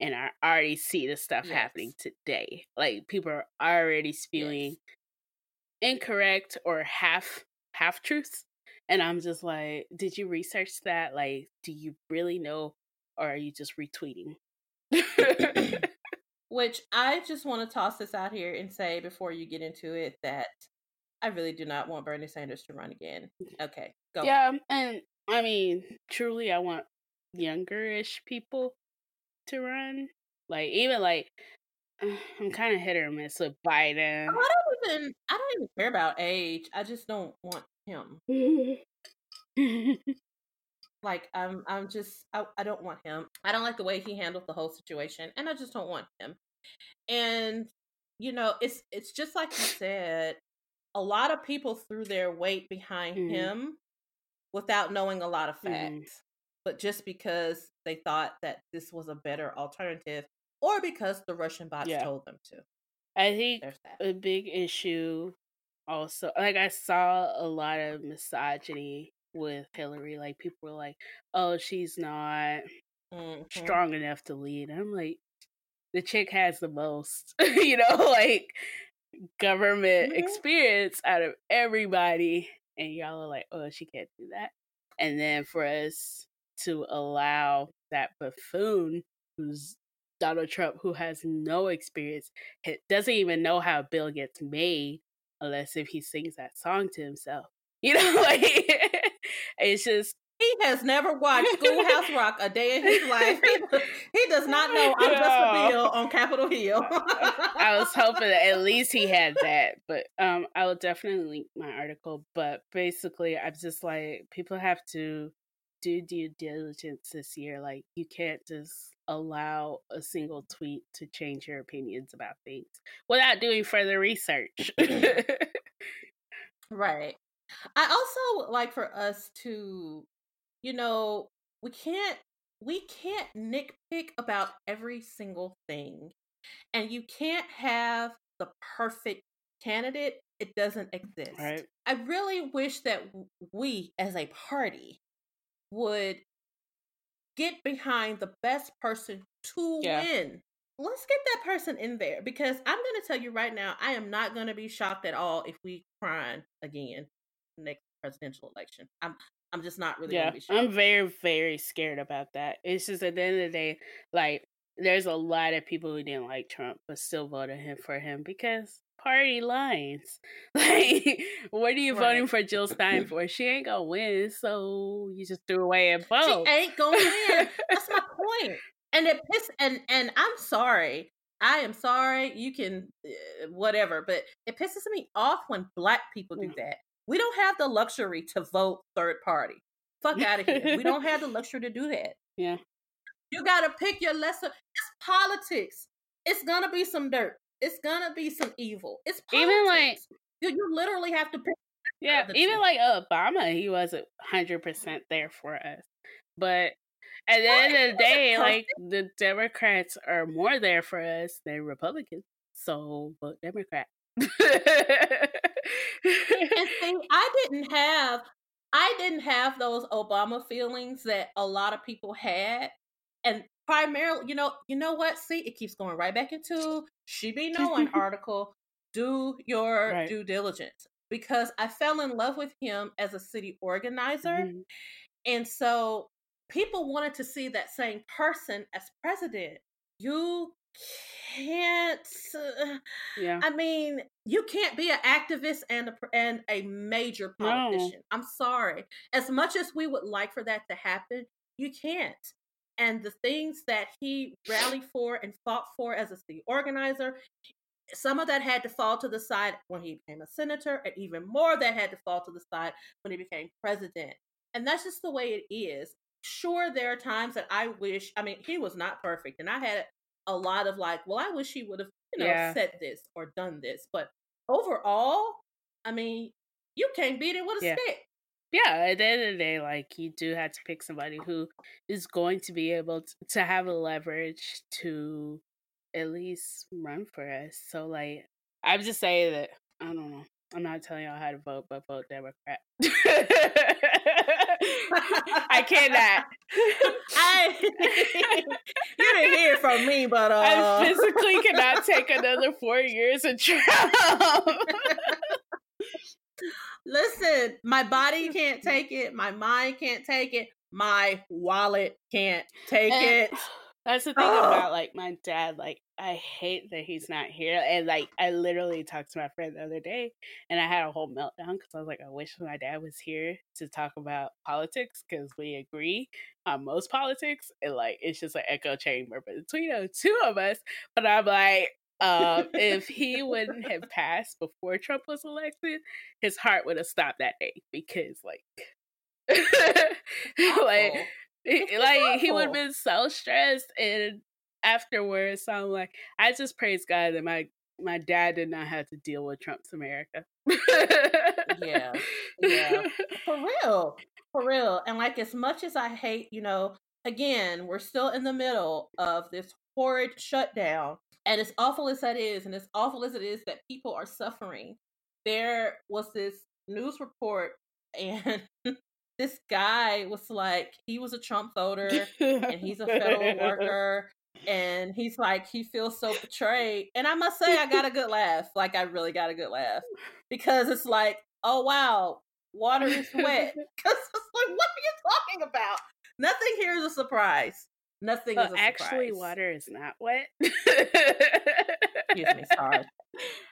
D: and I already see the stuff
C: Yes.
D: happening today. Like people are already spewing incorrect or half half truths, and I'm just like, did you research that? Like, do you really know, or are you just retweeting? (laughs) (laughs)
C: Which I just want to toss this out here and say before you get into it that I really do not want Bernie Sanders to run again. Okay, go.
D: yeah, and I mean, truly, I want younger-ish people to run. Like even like (sighs) I'm kind of hit or miss with Biden.
C: I don't even I don't even care about age. I just don't want him. (laughs) Like I'm I'm just I, I don't want him. I don't like the way he handled the whole situation and I just don't want him. And you know, it's it's just like you said, a lot of people threw their weight behind
D: Mhm.
C: him without knowing a lot of
D: Mhm.
C: facts. But just because they thought that this was a better alternative or because the Russian bots
D: Yeah.
C: told them to.
D: I think
C: There's
D: a big issue also like I saw a lot of misogyny with Hillary. Like people were like, "Oh, she's not
C: Mhm.
D: strong enough to lead." I'm like, the chick has the most, (laughs) you know, like government
C: Mhm.
D: experience out of everybody, and y'all are like, "Oh, she can't do that." And then for us to allow that buffoon, who's Donald Trump, who has no experience, doesn't even know how a bill gets made, unless if he sings that song to himself. (laughs) You know, (laughs) like it's just
C: He has never watched Schoolhouse (laughs) Rock a day in his life. He, does not know I'm just a bill on Capitol Hill.
D: I was hoping that at least he had (laughs) that, but um, I will definitely link my article. But basically, I'm just like people have to do due diligence this year. Like you can't just allow a single tweet to change your opinions about things without doing further research.
C: Right. I also like for us to, you know, we can't we can't nitpick about every single thing. And you can't have the perfect candidate. It doesn't mm, exist.
D: right?
C: I really wish that we as a party would get behind the best person to
D: Yeah.
C: win. Let's get that person in there because I'm going to tell you right now, I am not going to be shocked at all if we cry again next presidential election. I'm I'm just not really
D: yeah,
C: going to be shocked.
D: I'm very, very scared about that. It's just at the end of the day, like there's a lot of people who didn't like Trump but still voted him for him because party lines. (laughs) Like, what are you voting for Jill Stein (laughs) for? She ain't gonna win, so you just threw away a vote.
C: She ain't going to win. That's my point. And it piss and and I'm sorry. I am sorry. You can uh, whatever, but it pisses me off when black people do
D: Mm.
C: that. We don't have the luxury to vote third party. Fuck out of here. we don't have the (laughs) luxury to do that.
D: Yeah.
C: You got to pick your lesser. It's politics. It's gonna be some dirt. It's gonna be some evil. It's politics.
D: Even, like-
C: you, you literally have to pick.
D: Yeah, even
C: two.
D: like Obama, he wasn't hundred percent there for us. But at the end of the day, like the Democrats are more there for us than Republicans. So vote Democrat. (laughs)
C: And see, I didn't have I didn't have those Obama feelings that a lot of people had. And primarily, you know, you know what? See, it keeps going right back into she be knowing (laughs) article. Do your
D: Right.
C: due diligence. Because I fell in love with him as a city organizer.
D: Mhm.
C: And so people wanted to see that same person as president. You can't uh,
D: Yeah.
C: I mean, you can't be an activist and a and a major
D: No.
C: politician. I'm sorry. As much as we would like for that to happen, you can't. And the things that he rallied for and fought for as a city organizer, some of that had to fall to the side when he became a senator, and even more that had to fall to the side when he became president. And that's just the way it is. Sure, there are times that I wish, I mean, he was not perfect. And I had a lot of like, well, I wish he would have, you know,
D: Yeah.
C: said this or done this. But overall, I mean, you can't beat it with a
D: Yeah.
C: stick.
D: yeah, at the end of the day, like you do have to pick somebody who is going to be able to, to have a leverage to at least run for us. So, like, I'm just saying that I don't know. I'm not telling y'all how to vote, but vote Democrat. (laughs) I cannot.
C: I (laughs) you didn't hear it from me, but uh,
D: I physically cannot (laughs) take another four years of travel. (laughs)
C: Listen, my body can't take it. My mind can't take it. My wallet can't take
D: And-
C: it.
D: That's the thing
C: Ugh.
D: about like my dad. Like I hate that he's not here, and like I literally talked to my friend the other day, and I had a whole meltdown because I was like, I wish my dad was here to talk about politics because we agree on most politics, and like it's just an echo chamber between the two of us. But I'm like, um, if he wouldn't have (laughs) passed before Trump was elected, his heart would have stopped that day because like. (laughs) like Like he would have been so stressed and afterwards so i'm like i just praise god that my my dad did not have to deal with trump's america
C: Yeah, (laughs) yeah. For real. For real. And like as much as I hate, you know, again, we're still in the middle of this horrid shutdown. And as awful as that is, and as awful as it is that people are suffering, there was this news report and (laughs) this guy was like he was a Trump voter (laughs) and he's a federal (laughs) worker and he's like he feels so betrayed and i must say i got a good laugh like i really got a good laugh because it's like oh wow water is wet (laughs) because it's like what are you talking about nothing here is a surprise nothing
D: Well,
C: is a
D: actually
C: surprise.
D: water is not wet
C: excuse me sorry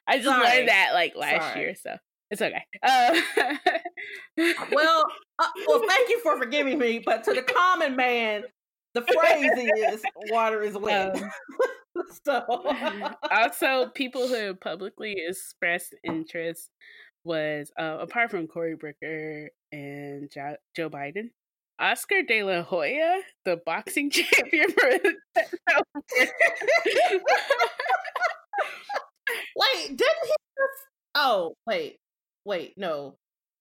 D: i just
C: Sorry.
D: learned that like last
C: Sorry.
D: year so it's okay uh, (laughs)
C: well uh, well thank you for forgiving me but to the common man the phrase is water is wet
D: Um, (laughs)
C: so
D: also, people who publicly expressed interest was uh, apart from Cory Booker and jo- Joe Biden, Oscar De La Hoya, the boxing (laughs) champion for
C: Wait, didn't he just? Oh, wait, wait, no,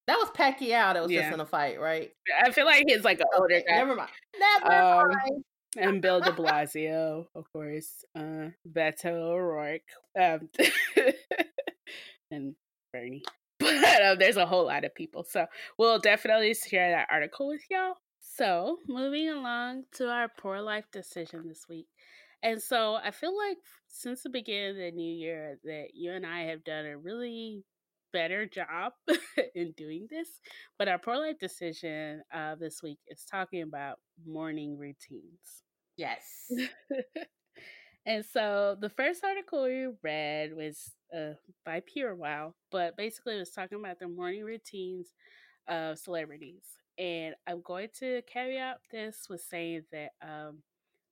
C: that was Pacquiao. That was
D: Yeah.
C: just in a fight, right?
D: I feel like he's like an older
C: Okay,
D: guy.
C: never mind. Never
D: Um,
C: mind.
D: and Bill De Blasio, of course, uh, Beto O'Rourke, um, (laughs) and Bernie. (laughs) But um, there's a whole lot of people, so we'll definitely share that article with y'all. So, moving along to our poor life decision this week. And so, I feel like since the beginning of the new year, that you and I have done a really better job (laughs) in doing this. But our pro life decision uh, this week is talking about morning routines.
C: Yes. (laughs)
D: and so the first article we read was uh, by PureWow, but basically it was talking about the morning routines of celebrities. And I'm going to caveat this with saying that um,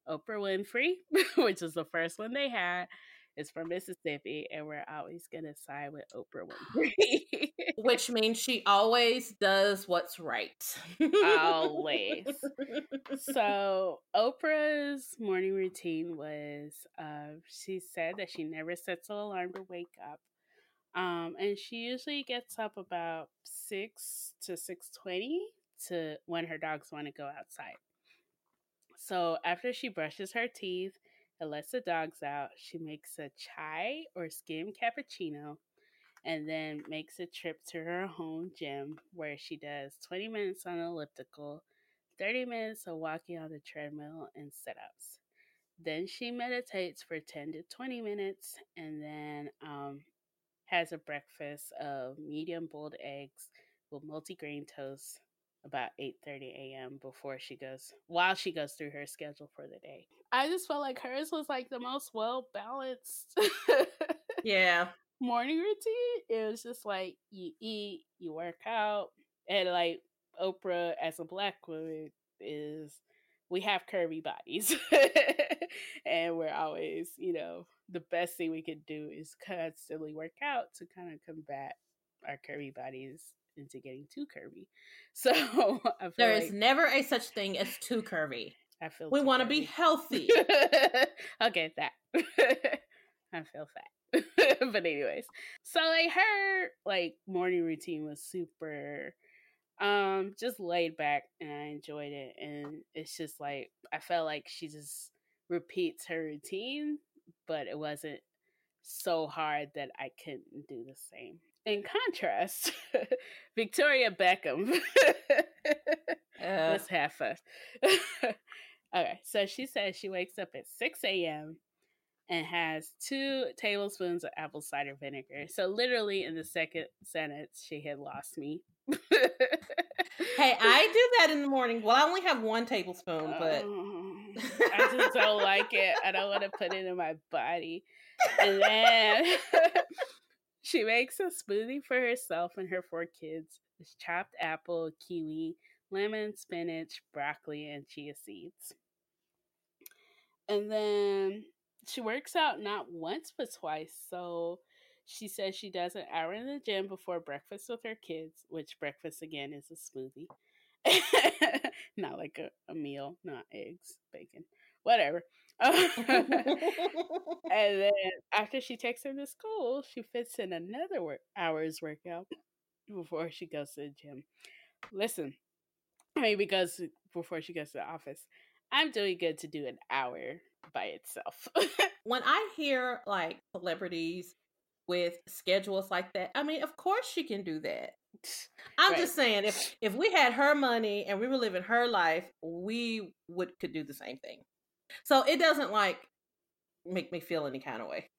D: Oprah Winfrey, (laughs) which is the first one they had, is from Mississippi, and we're always to side with Oprah Winfrey.
C: Which means she always does what's right.
D: Always. (laughs) so Oprah's morning routine was uh, she said that she never sets an alarm to wake up. Um, and she usually gets up about six to six twenty to when her dogs want to go outside. So after she brushes her teeth the dogs out, she makes a chai or skim cappuccino and then makes a trip to her home gym where she does 20 minutes on elliptical, 30 minutes of walking on the treadmill and sit ups. Then she meditates for 10 to 20 minutes and then um, has a breakfast of medium boiled eggs with multigrain toast about 8:30 a.m. before she goes while she goes through her schedule for the day. I just felt like hers was like the most well balanced
C: yeah. (laughs)
D: morning routine. It was just like you eat, you work out, and like Oprah as a black woman is we have curvy bodies. (laughs) and we're always, you know, the best thing we could do is constantly work out to kind of combat our curvy bodies into getting too curvy. (laughs) So I feel
C: There
D: like
C: is never a such thing as too curvy.
D: I feel
C: We want to be healthy. (laughs)
D: Get that. (laughs) I feel fat. but anyways. So like her like morning routine was super um just laid back and I enjoyed it and it's just like I felt like she just repeats her routine, but it wasn't so hard that I couldn't do the same. In contrast, (laughs) Victoria Beckham
C: Uh,
D: was half us. (laughs) okay, so she says she wakes up at 6 a.m. and has two tablespoons of apple cider vinegar. So, literally, in the second sentence, she had lost me.
C: hey, (laughs) I do that in the morning. Well, I only have one tablespoon, but
D: Oh, I just don't like it. I don't want to put it in my body. And then she makes a smoothie for herself and her four kids. It's chopped apple, kiwi, lemon, spinach, broccoli, and chia seeds. And then she works out not once but twice. So she says she does an hour in the gym before breakfast with her kids, which breakfast again is a smoothie. (laughs) not like a, a meal, not eggs, bacon, whatever. (laughs) (laughs) and then after she takes them to school, she fits in another work, hour's workout before she goes to the gym. Listen, I mean, because before she goes to the office, I'm doing good to do an hour by itself. (laughs)
C: when I hear like celebrities with schedules like that, I mean, of course she can do that. I'm
D: Right.
C: just saying, if if we had her money and we were living her life, we would could do the same thing. So it doesn't like make me feel any kind of way.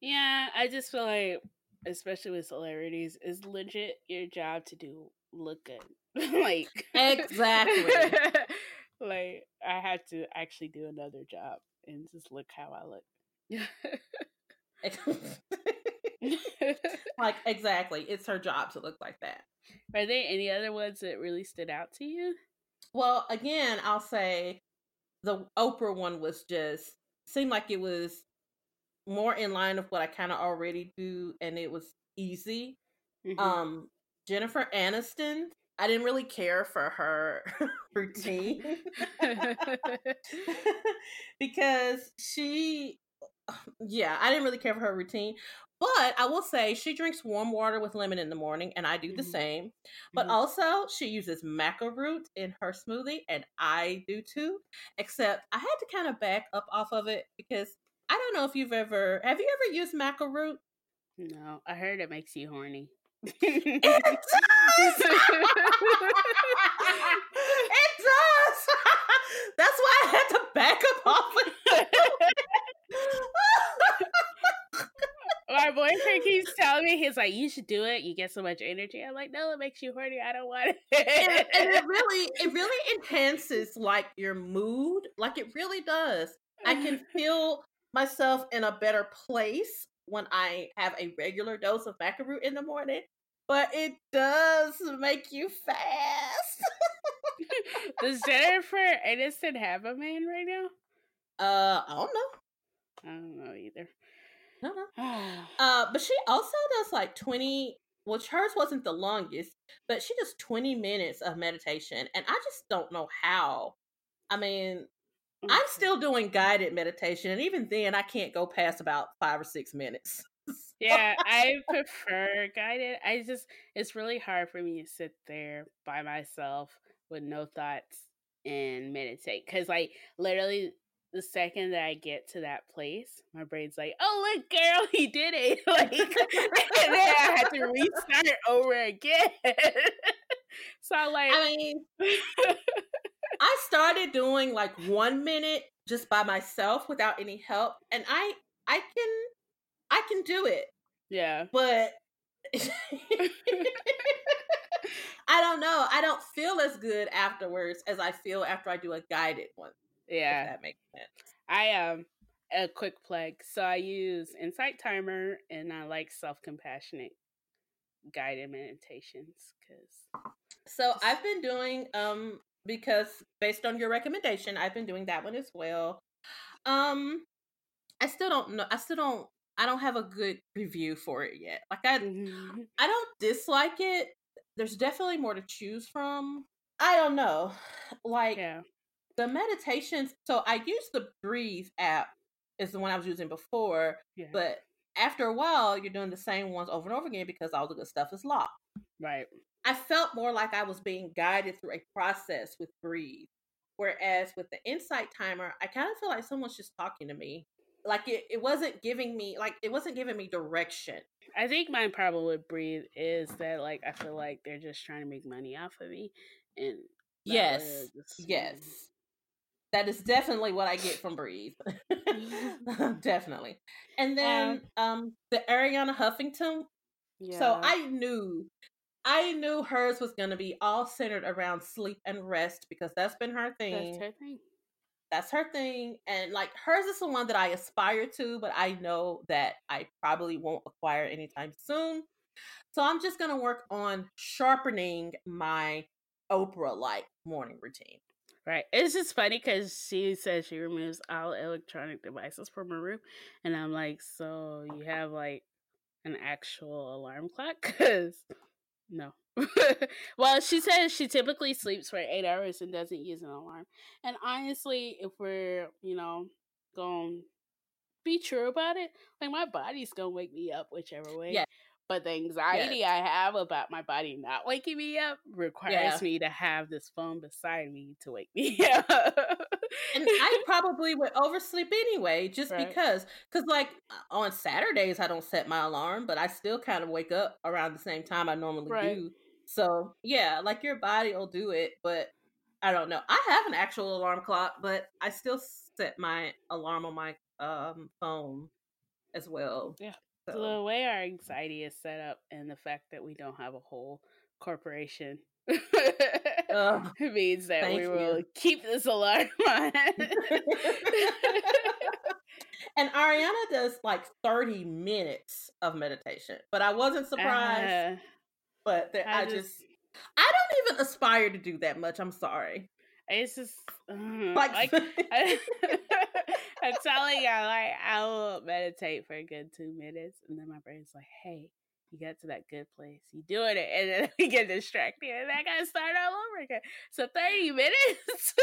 D: yeah, I just feel like, especially with celebrities, it's legit your job to do look good. (laughs) like
C: Exactly. (laughs)
D: like I had to actually do another job and just look how I look. (laughs)
C: like exactly, it's her job to look like that.
D: Are there any other ones that really stood out to you?
C: Well, again, I'll say the Oprah one was just seemed like it was more in line of what I kind of already do, and it was easy.
D: Mhm.
C: Um, Jennifer Aniston, I didn't really care for her (laughs) routine (laughs) (laughs) because she, yeah, I didn't really care for her routine. But I will say she drinks warm water with lemon in the morning, and I do the
D: Mhm.
C: same. But
D: Mhm.
C: also, she uses maca root in her smoothie, and I do too. Except I had to kind of back up off of it because I don't know if you've ever have you ever used maca root?
D: no, I heard it makes you horny.
C: It (laughs) does. (laughs) it does. (laughs) That's why I had to back up off of it.
D: My boyfriend keeps telling me he's like, "You should do it. You get so much energy." I'm like, "No, it makes you horny. I don't want
C: and,
D: it."
C: and (laughs) it really it really enhances like your mood like it really does i can (laughs) feel myself in a better place when i have a regular dose of maca root in the morning but it does make you fast (laughs)
D: Does Jennifer Aniston have a man right now?
C: uh i don't know
D: I don't know either.
C: No no (sighs) uh but she also does like 20 which hers wasn't the longest but she does 20 minutes of meditation and i just don't know how i mean I'm still doing guided meditation, and even then, I can't go past about five or six minutes. (laughs)
D: Yeah, I prefer guided. I just it's really hard for me to sit there by myself with no thoughts and meditate cuz like literally the second that I get to that place, my brain's like, "Oh, look, girl, (laughs) he did it!" (laughs) Like, (laughs) and then I had to restart over again. so I'm like,
C: I mean, I started doing like one minute just by myself without any help, and I I can I can do it,
D: yeah,
C: but I don't know. I don't feel as good afterwards as I feel after I do a guided one.
D: Yeah.
C: That makes sense.
D: I um a quick plug. So I use Insight Timer and I like self compassionate guided meditations because
C: So I've been doing um because based on your recommendation, I've been doing that one as well. Um I still don't know I still don't I don't have a good review for it yet. Like I I don't dislike it. There's definitely more to choose from. I don't know. Like
D: yeah.
C: The meditations so I use the Breathe app is the one I was using before,
D: Yeah.
C: but after a while you're doing the same ones over and over again because all the good stuff is locked.
D: right.
C: I felt more like I was being guided through a process with Breathe. Whereas with the Insight Timer, I kind of feel like someone's just talking to me. like it, it wasn't giving me like it wasn't giving me direction.
D: I think my problem with breathe is that like I feel like they're just trying to make money off of me, and
C: Yes. Yes. That is definitely what I get from Breathe. (laughs) (laughs) definitely. And then um the Arianna Huffington.
D: Yeah.
C: So I knew I knew hers was gonna be all centered around sleep and rest because that's been her thing.
D: that's her thing.
C: that's her thing and like hers is the one that i aspire to but i know that i probably won't acquire anytime soon so i'm just going to work on sharpening my oprah like morning routine
D: Right. It's just funny because she says she removes all electronic devices from her room, and I'm like, so you have like an actual alarm clock? (laughs) Because no. (laughs) well, she says she typically sleeps for eight hours and doesn't use an alarm. And honestly, if we're you know going to be true about it, like my body's gonna wake me up whichever way.
C: Yeah.
D: But the anxiety I have about my body not waking me up requires
C: Yeah.
D: me to have this phone beside me to wake me (laughs) up.
C: and i probably would oversleep anyway just
D: Right.
C: because because like on saturdays i don't set my alarm but i still kind of wake up around the same time i normally
D: Right.
C: do so yeah like your body will do it but i don't know i have an actual alarm clock but i still set my alarm on my um phone as well
D: Yeah.
C: So,
D: So the way our anxiety is set up and the fact that we don't have a whole corporation (laughs) means that we
C: you.
D: will keep this alarm (laughs) on. (laughs)
C: and arianna does like 30 minutes of meditation but i wasn't surprised
D: Uh,
C: but that
D: I
C: I,
D: just-
C: just, I don't even aspire to do that much. I'm sorry.
D: it's just uh,
C: Like,
D: like, I, I'm telling y'all, like I will meditate for a good two minutes, and then my brain's like, "Hey, you got to that good place. You doing it," and then (laughs) we get distracted, and I gotta start all over again. So thirty minutes.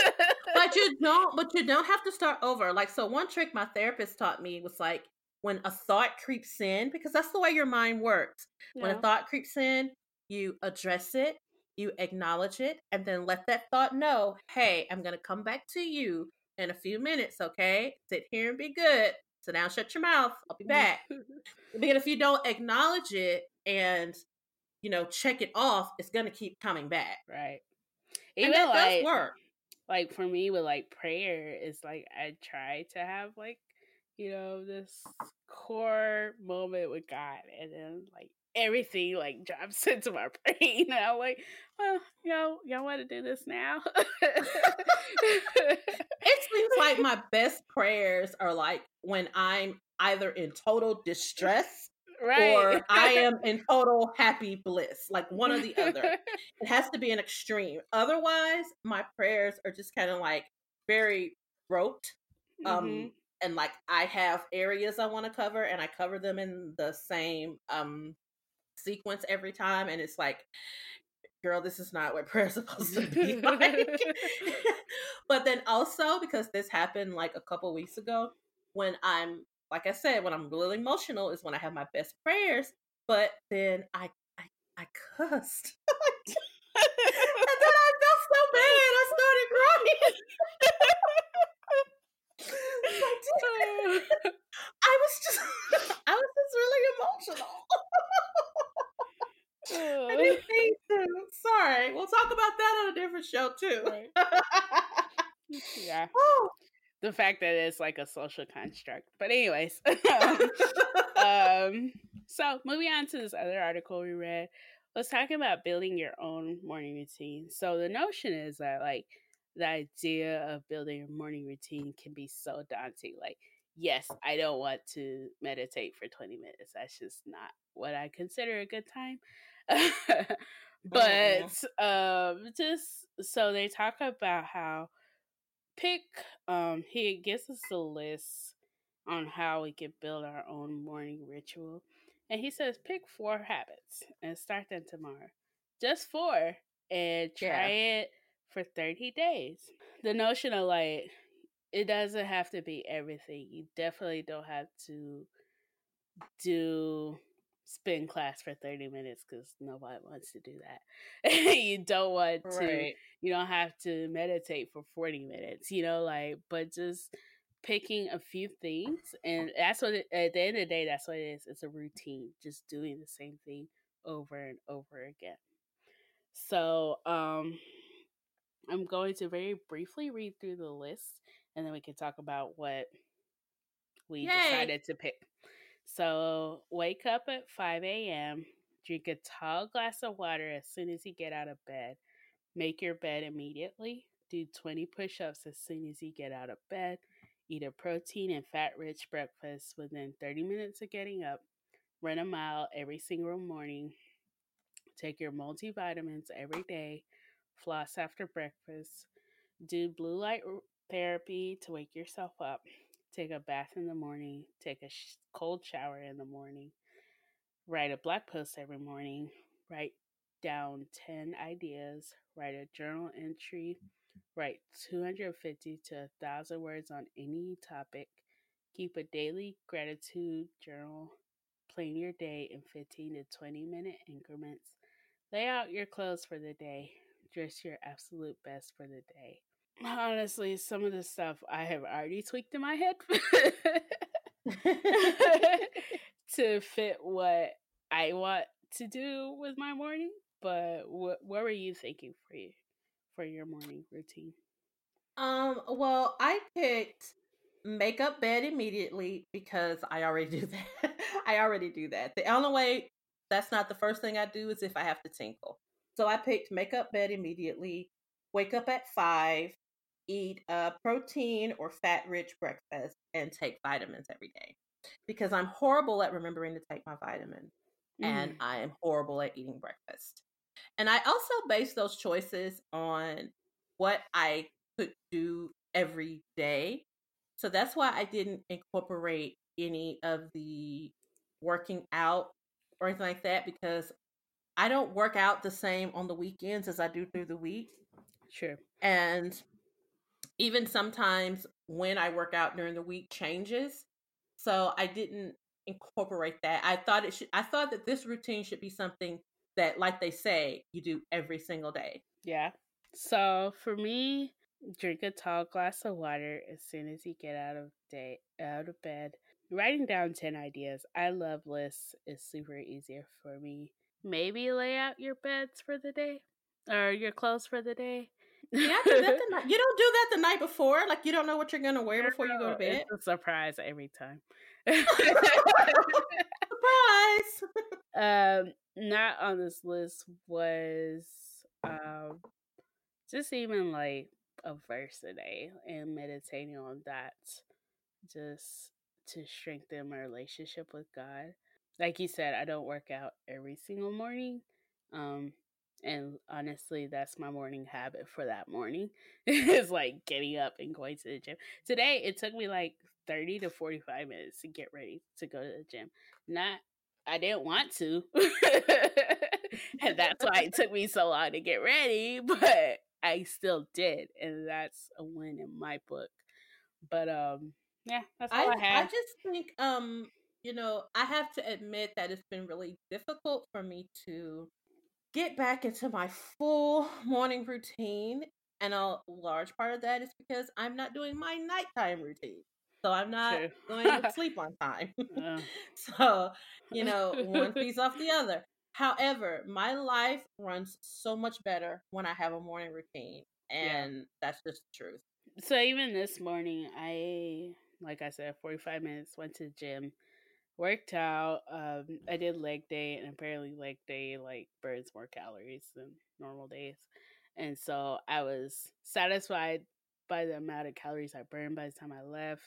C: but you (laughs) don't. But you don't have to start over. Like so, one trick my therapist taught me was like when a thought creeps in, because that's the way your mind works. When a thought creeps in, you address it, you acknowledge it, and then let that thought know, "Hey, I'm gonna come back to you in a few minutes. Okay, sit here and be good. So now shut your mouth. I'll be mm-hmm. back." Because if you don't acknowledge it and you know check it off, it's gonna keep coming back.
D: right.
C: And
D: Even
C: that
D: like
C: does work.
D: like for me with like prayer is like I try to have like you know this core moment with God and then like everything like drops (laughs) into my brain and I'm like well y'all y'all want to do this now (laughs)
C: It seems like my best prayers are like when I'm either in total distress
D: right
C: or I am in total happy bliss, like one or the other. (laughs) It has to be an extreme. Otherwise, my prayers are just kind of like very rote. Um
D: Mhm.
C: and like I have areas I want to cover and I cover them in the same um sequence every time and it's like girl this is not what (laughs) prayer's supposed to be (laughs) like. (laughs) But then also because this happened like a couple weeks ago when i'm like i said when i'm really emotional is when i have my best prayers but then i i, I cussed. And then i felt so bad i started crying. Like, i was just i was just really emotional I didn't mean to. Sorry. We'll talk about that on a different show too.
D: Right. (laughs) yeah
C: Oh.
D: the fact that it's like a social construct but anyways (laughs) (laughs) um so moving on to this other article we read let's talk about building your own morning routine so the notion is that like the idea of building a morning routine can be so daunting like yes i don't want to meditate for 20 minutes that's just not what i consider a good time (laughs) but um just so they talk about how pick um he gives us a list on how we can build our own morning ritual and he says pick four habits and start them tomorrow. Just four and try it for 30 days. The notion of like it doesn't have to be everything you definitely don't have to do spin class for 30 minutes because nobody wants to do that (laughs) you don't want to you don't have to meditate for 40 minutes you know like but just picking a few things, and that's what it, at the end of the day, that's what it is. It's a routine, just doing the same thing over and over again. So, um, I'm going to very briefly read through the list, and then we can talk about what we
C: Yay.
D: decided to pick. So, wake up at 5 a.m., drink a tall glass of water as soon as you get out of bed, make your bed immediately, do 20 push ups as soon as you get out of bed, eat a protein and fat rich breakfast within 30 minutes of getting up, run a mile every single morning, take your multivitamins every day, floss after breakfast, do blue light therapy to wake yourself up, take a bath in the morning, take a sh- cold shower in the morning, write a blog post every morning, write down 10 ideas, write a journal entry, mm, write 250 to 1,000 words on any topic, keep a daily gratitude journal, plan your day in 15 to 20 minute increments, lay out your clothes for the day, dress your absolute best for the day. Honestly, some of the stuff I have already tweaked in my head (laughs) (laughs) to fit what I want to do with my morning. But what what were you thinking for you for your morning routine?
C: Um, well, I picked make up bed immediately because I already do (laughs) that. I already do that. The only way that's not the first thing I do is if I have to tinkle. So I picked make up bed immediately, wake up at five, eat a protein or fat rich breakfast, and take vitamins every day. Because I'm horrible at remembering to take my vitamins and
D: Mm.
C: I am horrible at eating breakfast. And I also base those choices on what I could do every day. So that's why I didn't incorporate any of the working out or anything like that because I don't work out the same on the weekends as I do through the week.
D: Sure.
C: And even sometimes when I work out during the week changes. So I didn't incorporate that. I thought it should I thought that this routine should be something that like they say you do every single day.
D: Yeah. So for me, drink a tall glass of water as soon as you get out of day out of bed. Writing down ten ideas. I love lists. It's super easier for me. Maybe lay out your beds for the day or your clothes for the day.
C: Yeah, do that the (laughs) night. You don't do that the night before. Like you don't know what you're gonna wear before you go to bed.
D: It's a surprise every time. (laughs)
C: Surprise! (laughs)
D: um, not on this list was um just even like a verse a day and meditating on that just to strengthen my relationship with God. Like you said, I don't work out every single morning. Um and honestly, that's my morning habit for that morning. (laughs) is like getting up and going to the gym. Today it took me like 30 to 45 minutes to get ready to go to the gym. Not I didn't want to. (laughs) and that's why it took me so long to get ready, but I still did. And that's a win in my book. But um yeah, that's all
C: I
D: I,
C: I just think um you know I have to admit that it's been really difficult for me to get back into my full morning routine, and a large part of that is because I'm not doing my nighttime routine. So I'm not
D: True.
C: going to (laughs) sleep on time.
D: Uh, (laughs)
C: so, you know, one (laughs) piece off the other. However, my life runs so much better when I have a morning routine.
D: Yeah.
C: And that's just the truth.
D: so even this morning I like I said, 45 minutes, went to the gym, worked out. Um, I did leg day, and apparently leg day like burns more calories than normal days. And so I was satisfied by the amount of calories I burned by the time I left.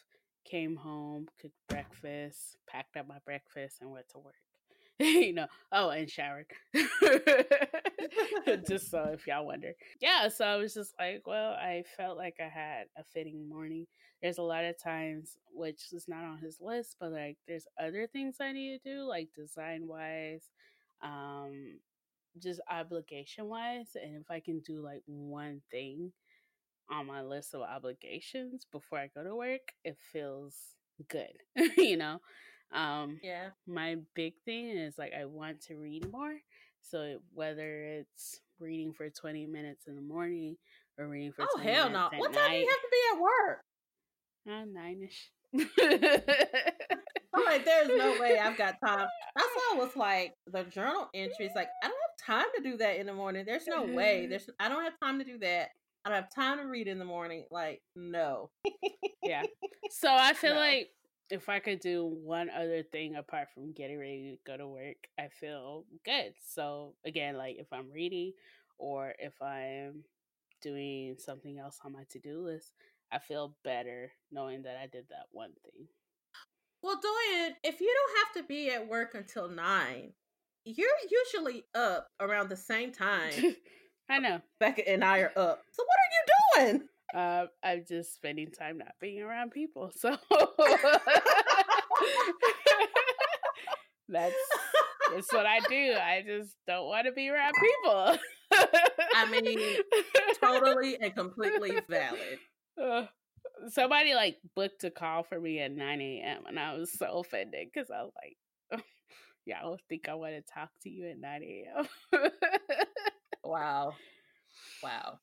D: Came home, cooked breakfast, packed up my breakfast, and went to work. You know, oh, and showered. (laughs) just so if y'all wonder. Yeah, so I was just like, well, I felt like I had a fitting morning there's a lot of times which is not on his list but like there's other things i need to do like design wise um just obligation wise and if i can do like one thing on my list of obligations before i go to work it feels good (laughs) you know um
C: Yeah.
D: my big thing is like i want to read more so whether it's reading for 20 minutes in the morning or reading for
C: Oh
D: 20
C: hell no! What time do you have to be at work?
D: Uh, nine-ish.
C: I'm like, there's no way I've got time. That's why I was (laughs) like, the journal entries. Like, I don't have time to do that in the morning. There's no way. There's I don't have time to do that. I don't have time to read in the morning. Like, no.
D: yeah. (laughs) So I feel
C: No.
D: like if I could do one other thing apart from getting ready to go to work, I feel good. So again, like if I'm reading or if I'm doing something else on my to-do list, I feel better knowing that I did that one thing.
C: Well, Doyen, if you don't have to be at work until nine, you're usually up around the same time. (laughs)
D: I know.
C: Becca and I are up. So what are you doing?
D: Uh, I'm just spending time not being around people. So (laughs) that's that's what I do. I just don't want to be around people.
C: I mean, totally and completely valid.
D: Uh, somebody like booked a call for me at 9 a.m. and I was so offended because I was like, yeah, I don't think I want to talk to you at 9 a.m.
C: Wow. Wow.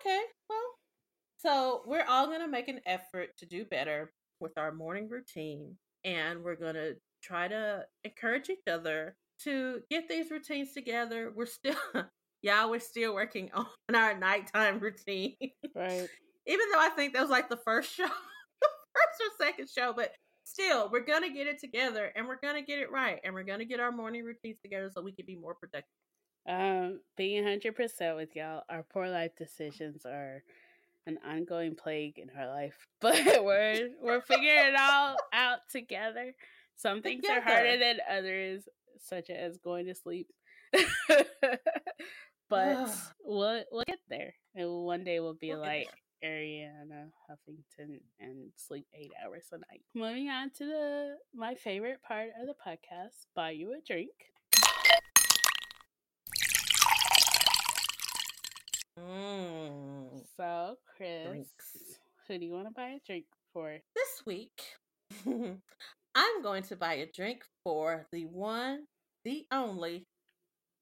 C: Okay. Well, so we're all going to make an effort to do better with our morning routine. And we're going to try to encourage each other to get these routines together. We're still, (laughs) yeah, we're still working (laughs) on our nighttime routine.
D: right. (laughs)
C: Even though I think that was like the first show, first or second show, but still, we're going to get it together and we're going to get it right. And we're going to get our morning routines together so we can be more productive.
D: Um, being 100% with y'all, our poor life decisions are an ongoing plague in her life, (laughs) but we're we're figuring it all out together. Some things are harder than others, such as going to sleep. (laughs) but (sighs) we'll we'll get there, and one day we'll be
C: We'll
D: like Arianna Huffington and sleep eight hours a night. Moving on to the my favorite part of the podcast: buy you a drink.
C: Mm.
D: So, Chris,
C: Drinks.
D: who do you want to buy a drink for?
C: This week, I'm going to buy a drink for the one, the only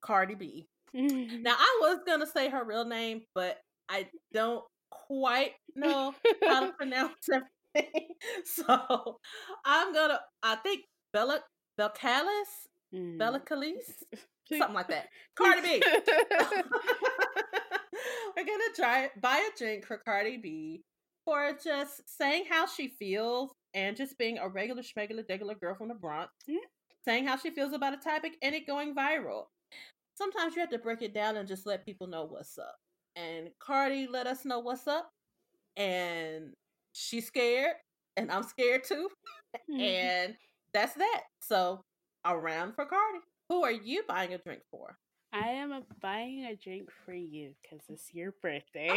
C: Cardi B. (laughs) Now, I was going to say her real name, but I don't quite know how to (laughs) pronounce everything. (laughs) So I'm going to, I think Bella, Belcalis,
D: Mm.
C: Bella Calise, something like that. Cardi B. We're gonna try buy a drink for Cardi B for just saying how she feels and just being a regular schmegular degular girl from the Bronx,
D: Mhm.
C: saying how she feels about a topic and it going viral. Sometimes you have to break it down and just let people know what's up. And Cardi let us know what's up, and she's scared, and I'm scared too, (laughs)
D: Mhm.
C: and that's that. So around for Cardi. Who are you buying a drink for?
D: I am a, buying a drink for you because it's your birthday.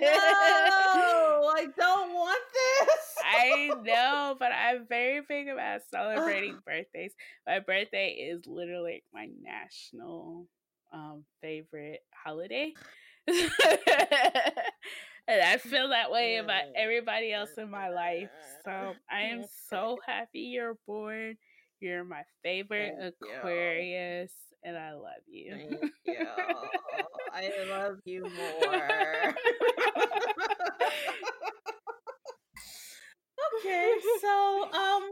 C: No, I don't want this.
D: I know, but I'm very big about (gasps) celebrating birthdays. My birthday is literally my national um, favorite holiday. (laughs) and I feel that way about everybody else in my life. So (laughs) I am so happy you're born. You're my favorite. Aquarius, and I love you.
C: Thank (laughs) you. I love you more. okay, so (laughs) um,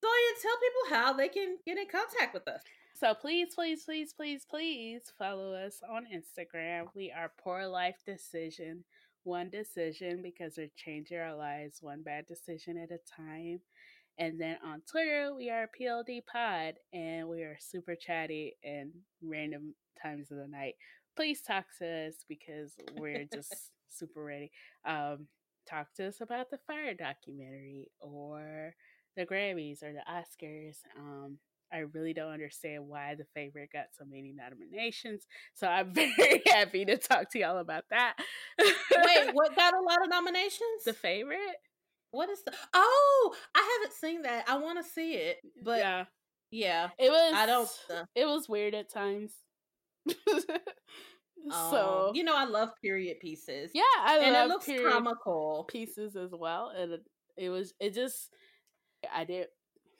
C: Zoya, tell people how they can get in contact with us.
D: So please, please, please, please, please follow us on Instagram. We are Poor Life Decision, one decision because we're changing our lives one bad decision at a time. And then on Twitter, we are PLD Pod, and we are super chatty and random times of the night. Please talk to us because we're just (laughs) super ready. Um, talk to us about the Fyre documentary or the Grammys or the Oscars. Um, I really don't understand why the favorite got so many nominations. So I'm (laughs) very happy to talk to y'all about that.
C: Wait, what (laughs) got a lot of nominations?
D: the favorite?
C: What is the? Oh, I haven't seen that. I want to see it, but yeah,
D: yeah, it was.
C: I don't. Uh,
D: It was weird at times.
C: um, (laughs)
D: so
C: you know, I love period pieces.
D: yeah, I
C: and
D: love
C: it looks
D: period
C: comical.
D: pieces as well, and it, it was. It just. I didn't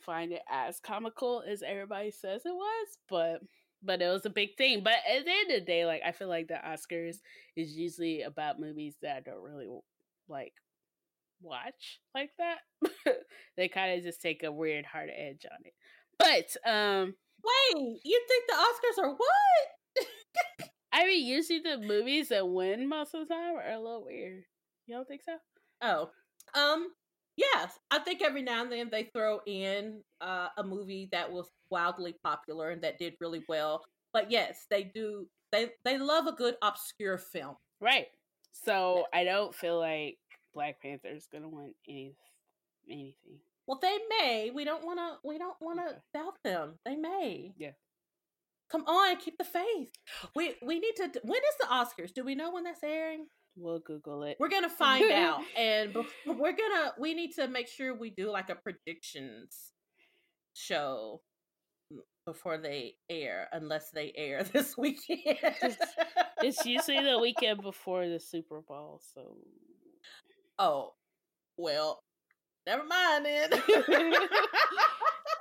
D: find it as comical as everybody says it was, but but it was a big thing. But at the end of the day, like I feel like the Oscars is usually about movies that I don't really like watch like that. (laughs) they kind of just take a weird hard edge on it. But um
C: Wait, you think the Oscars are what? (laughs)
D: I mean usually the movies that win most of the time are a little weird. You don't think so?
C: Oh, um, yes. I think every now and then they throw in uh, a movie that was wildly popular and that did really well. But yes, they do. They they love a good obscure film.
D: Right. So I don't feel like Black Panther is gonna win any anything.
C: Well, they may. We don't want to. We don't want to
D: Okay.
C: doubt them. They may.
D: Yeah.
C: Come on, keep the faith. We we need to. When is the Oscars? Do we know when that's airing?
D: We'll Google it.
C: We're gonna find out, and bef- (laughs) we're gonna. We need to make sure we do like a predictions show before they air, unless they air (laughs) this weekend.
D: It's usually the weekend before the Super Bowl, so
C: oh, well, never mind then. (laughs)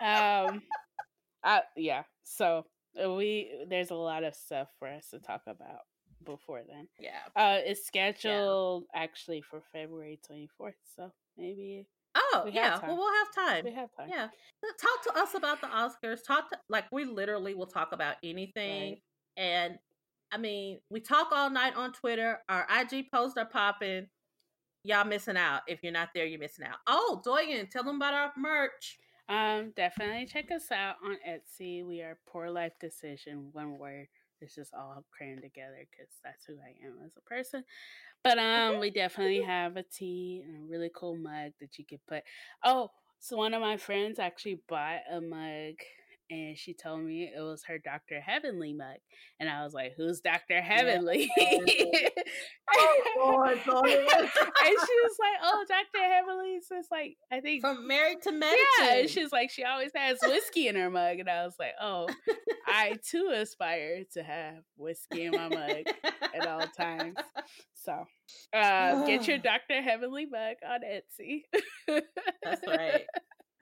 D: um uh, yeah so uh, we there's a lot of stuff for us to talk about before then
C: yeah.
D: uh it's scheduled actually for february 24th so maybe
C: Oh,
D: We
C: yeah. Well, we'll have time.
D: we have time
C: Yeah. Talk to us about the Oscars. Talk to like we literally will talk about anything.
D: Right.
C: And I mean, we talk all night on Twitter. Our IG posts are popping. Y'all missing out. If you're not there, you're missing out. Oh, Doyen, tell them about our merch.
D: um definitely check us out on etsy we are poor life decision one word it's just all crammed together because that's who i am as a person but um we definitely (laughs) have a tea and a really cool mug that you could put oh so one of my friends actually bought a mug and she told me it was her dr heavenly mug and i was like who's dr heavenly
C: Lord, Doyen. (laughs)
D: and she was like oh dr heavenly so it's like i think
C: From married to medicine.
D: yeah, and she's like, she always has whiskey in her mug. And I was like, oh, I (laughs) too aspire to have whiskey in my mug at all times. So uh, get your (sighs) Dr. Heavenly mug on Etsy.
C: That's right.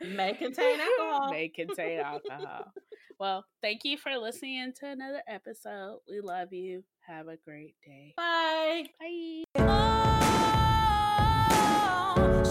C: May contain (laughs) alcohol.
D: May contain alcohol. Well, thank you for listening to another episode. We love you. Have a great day.
C: Bye.
D: Bye.
F: Oh,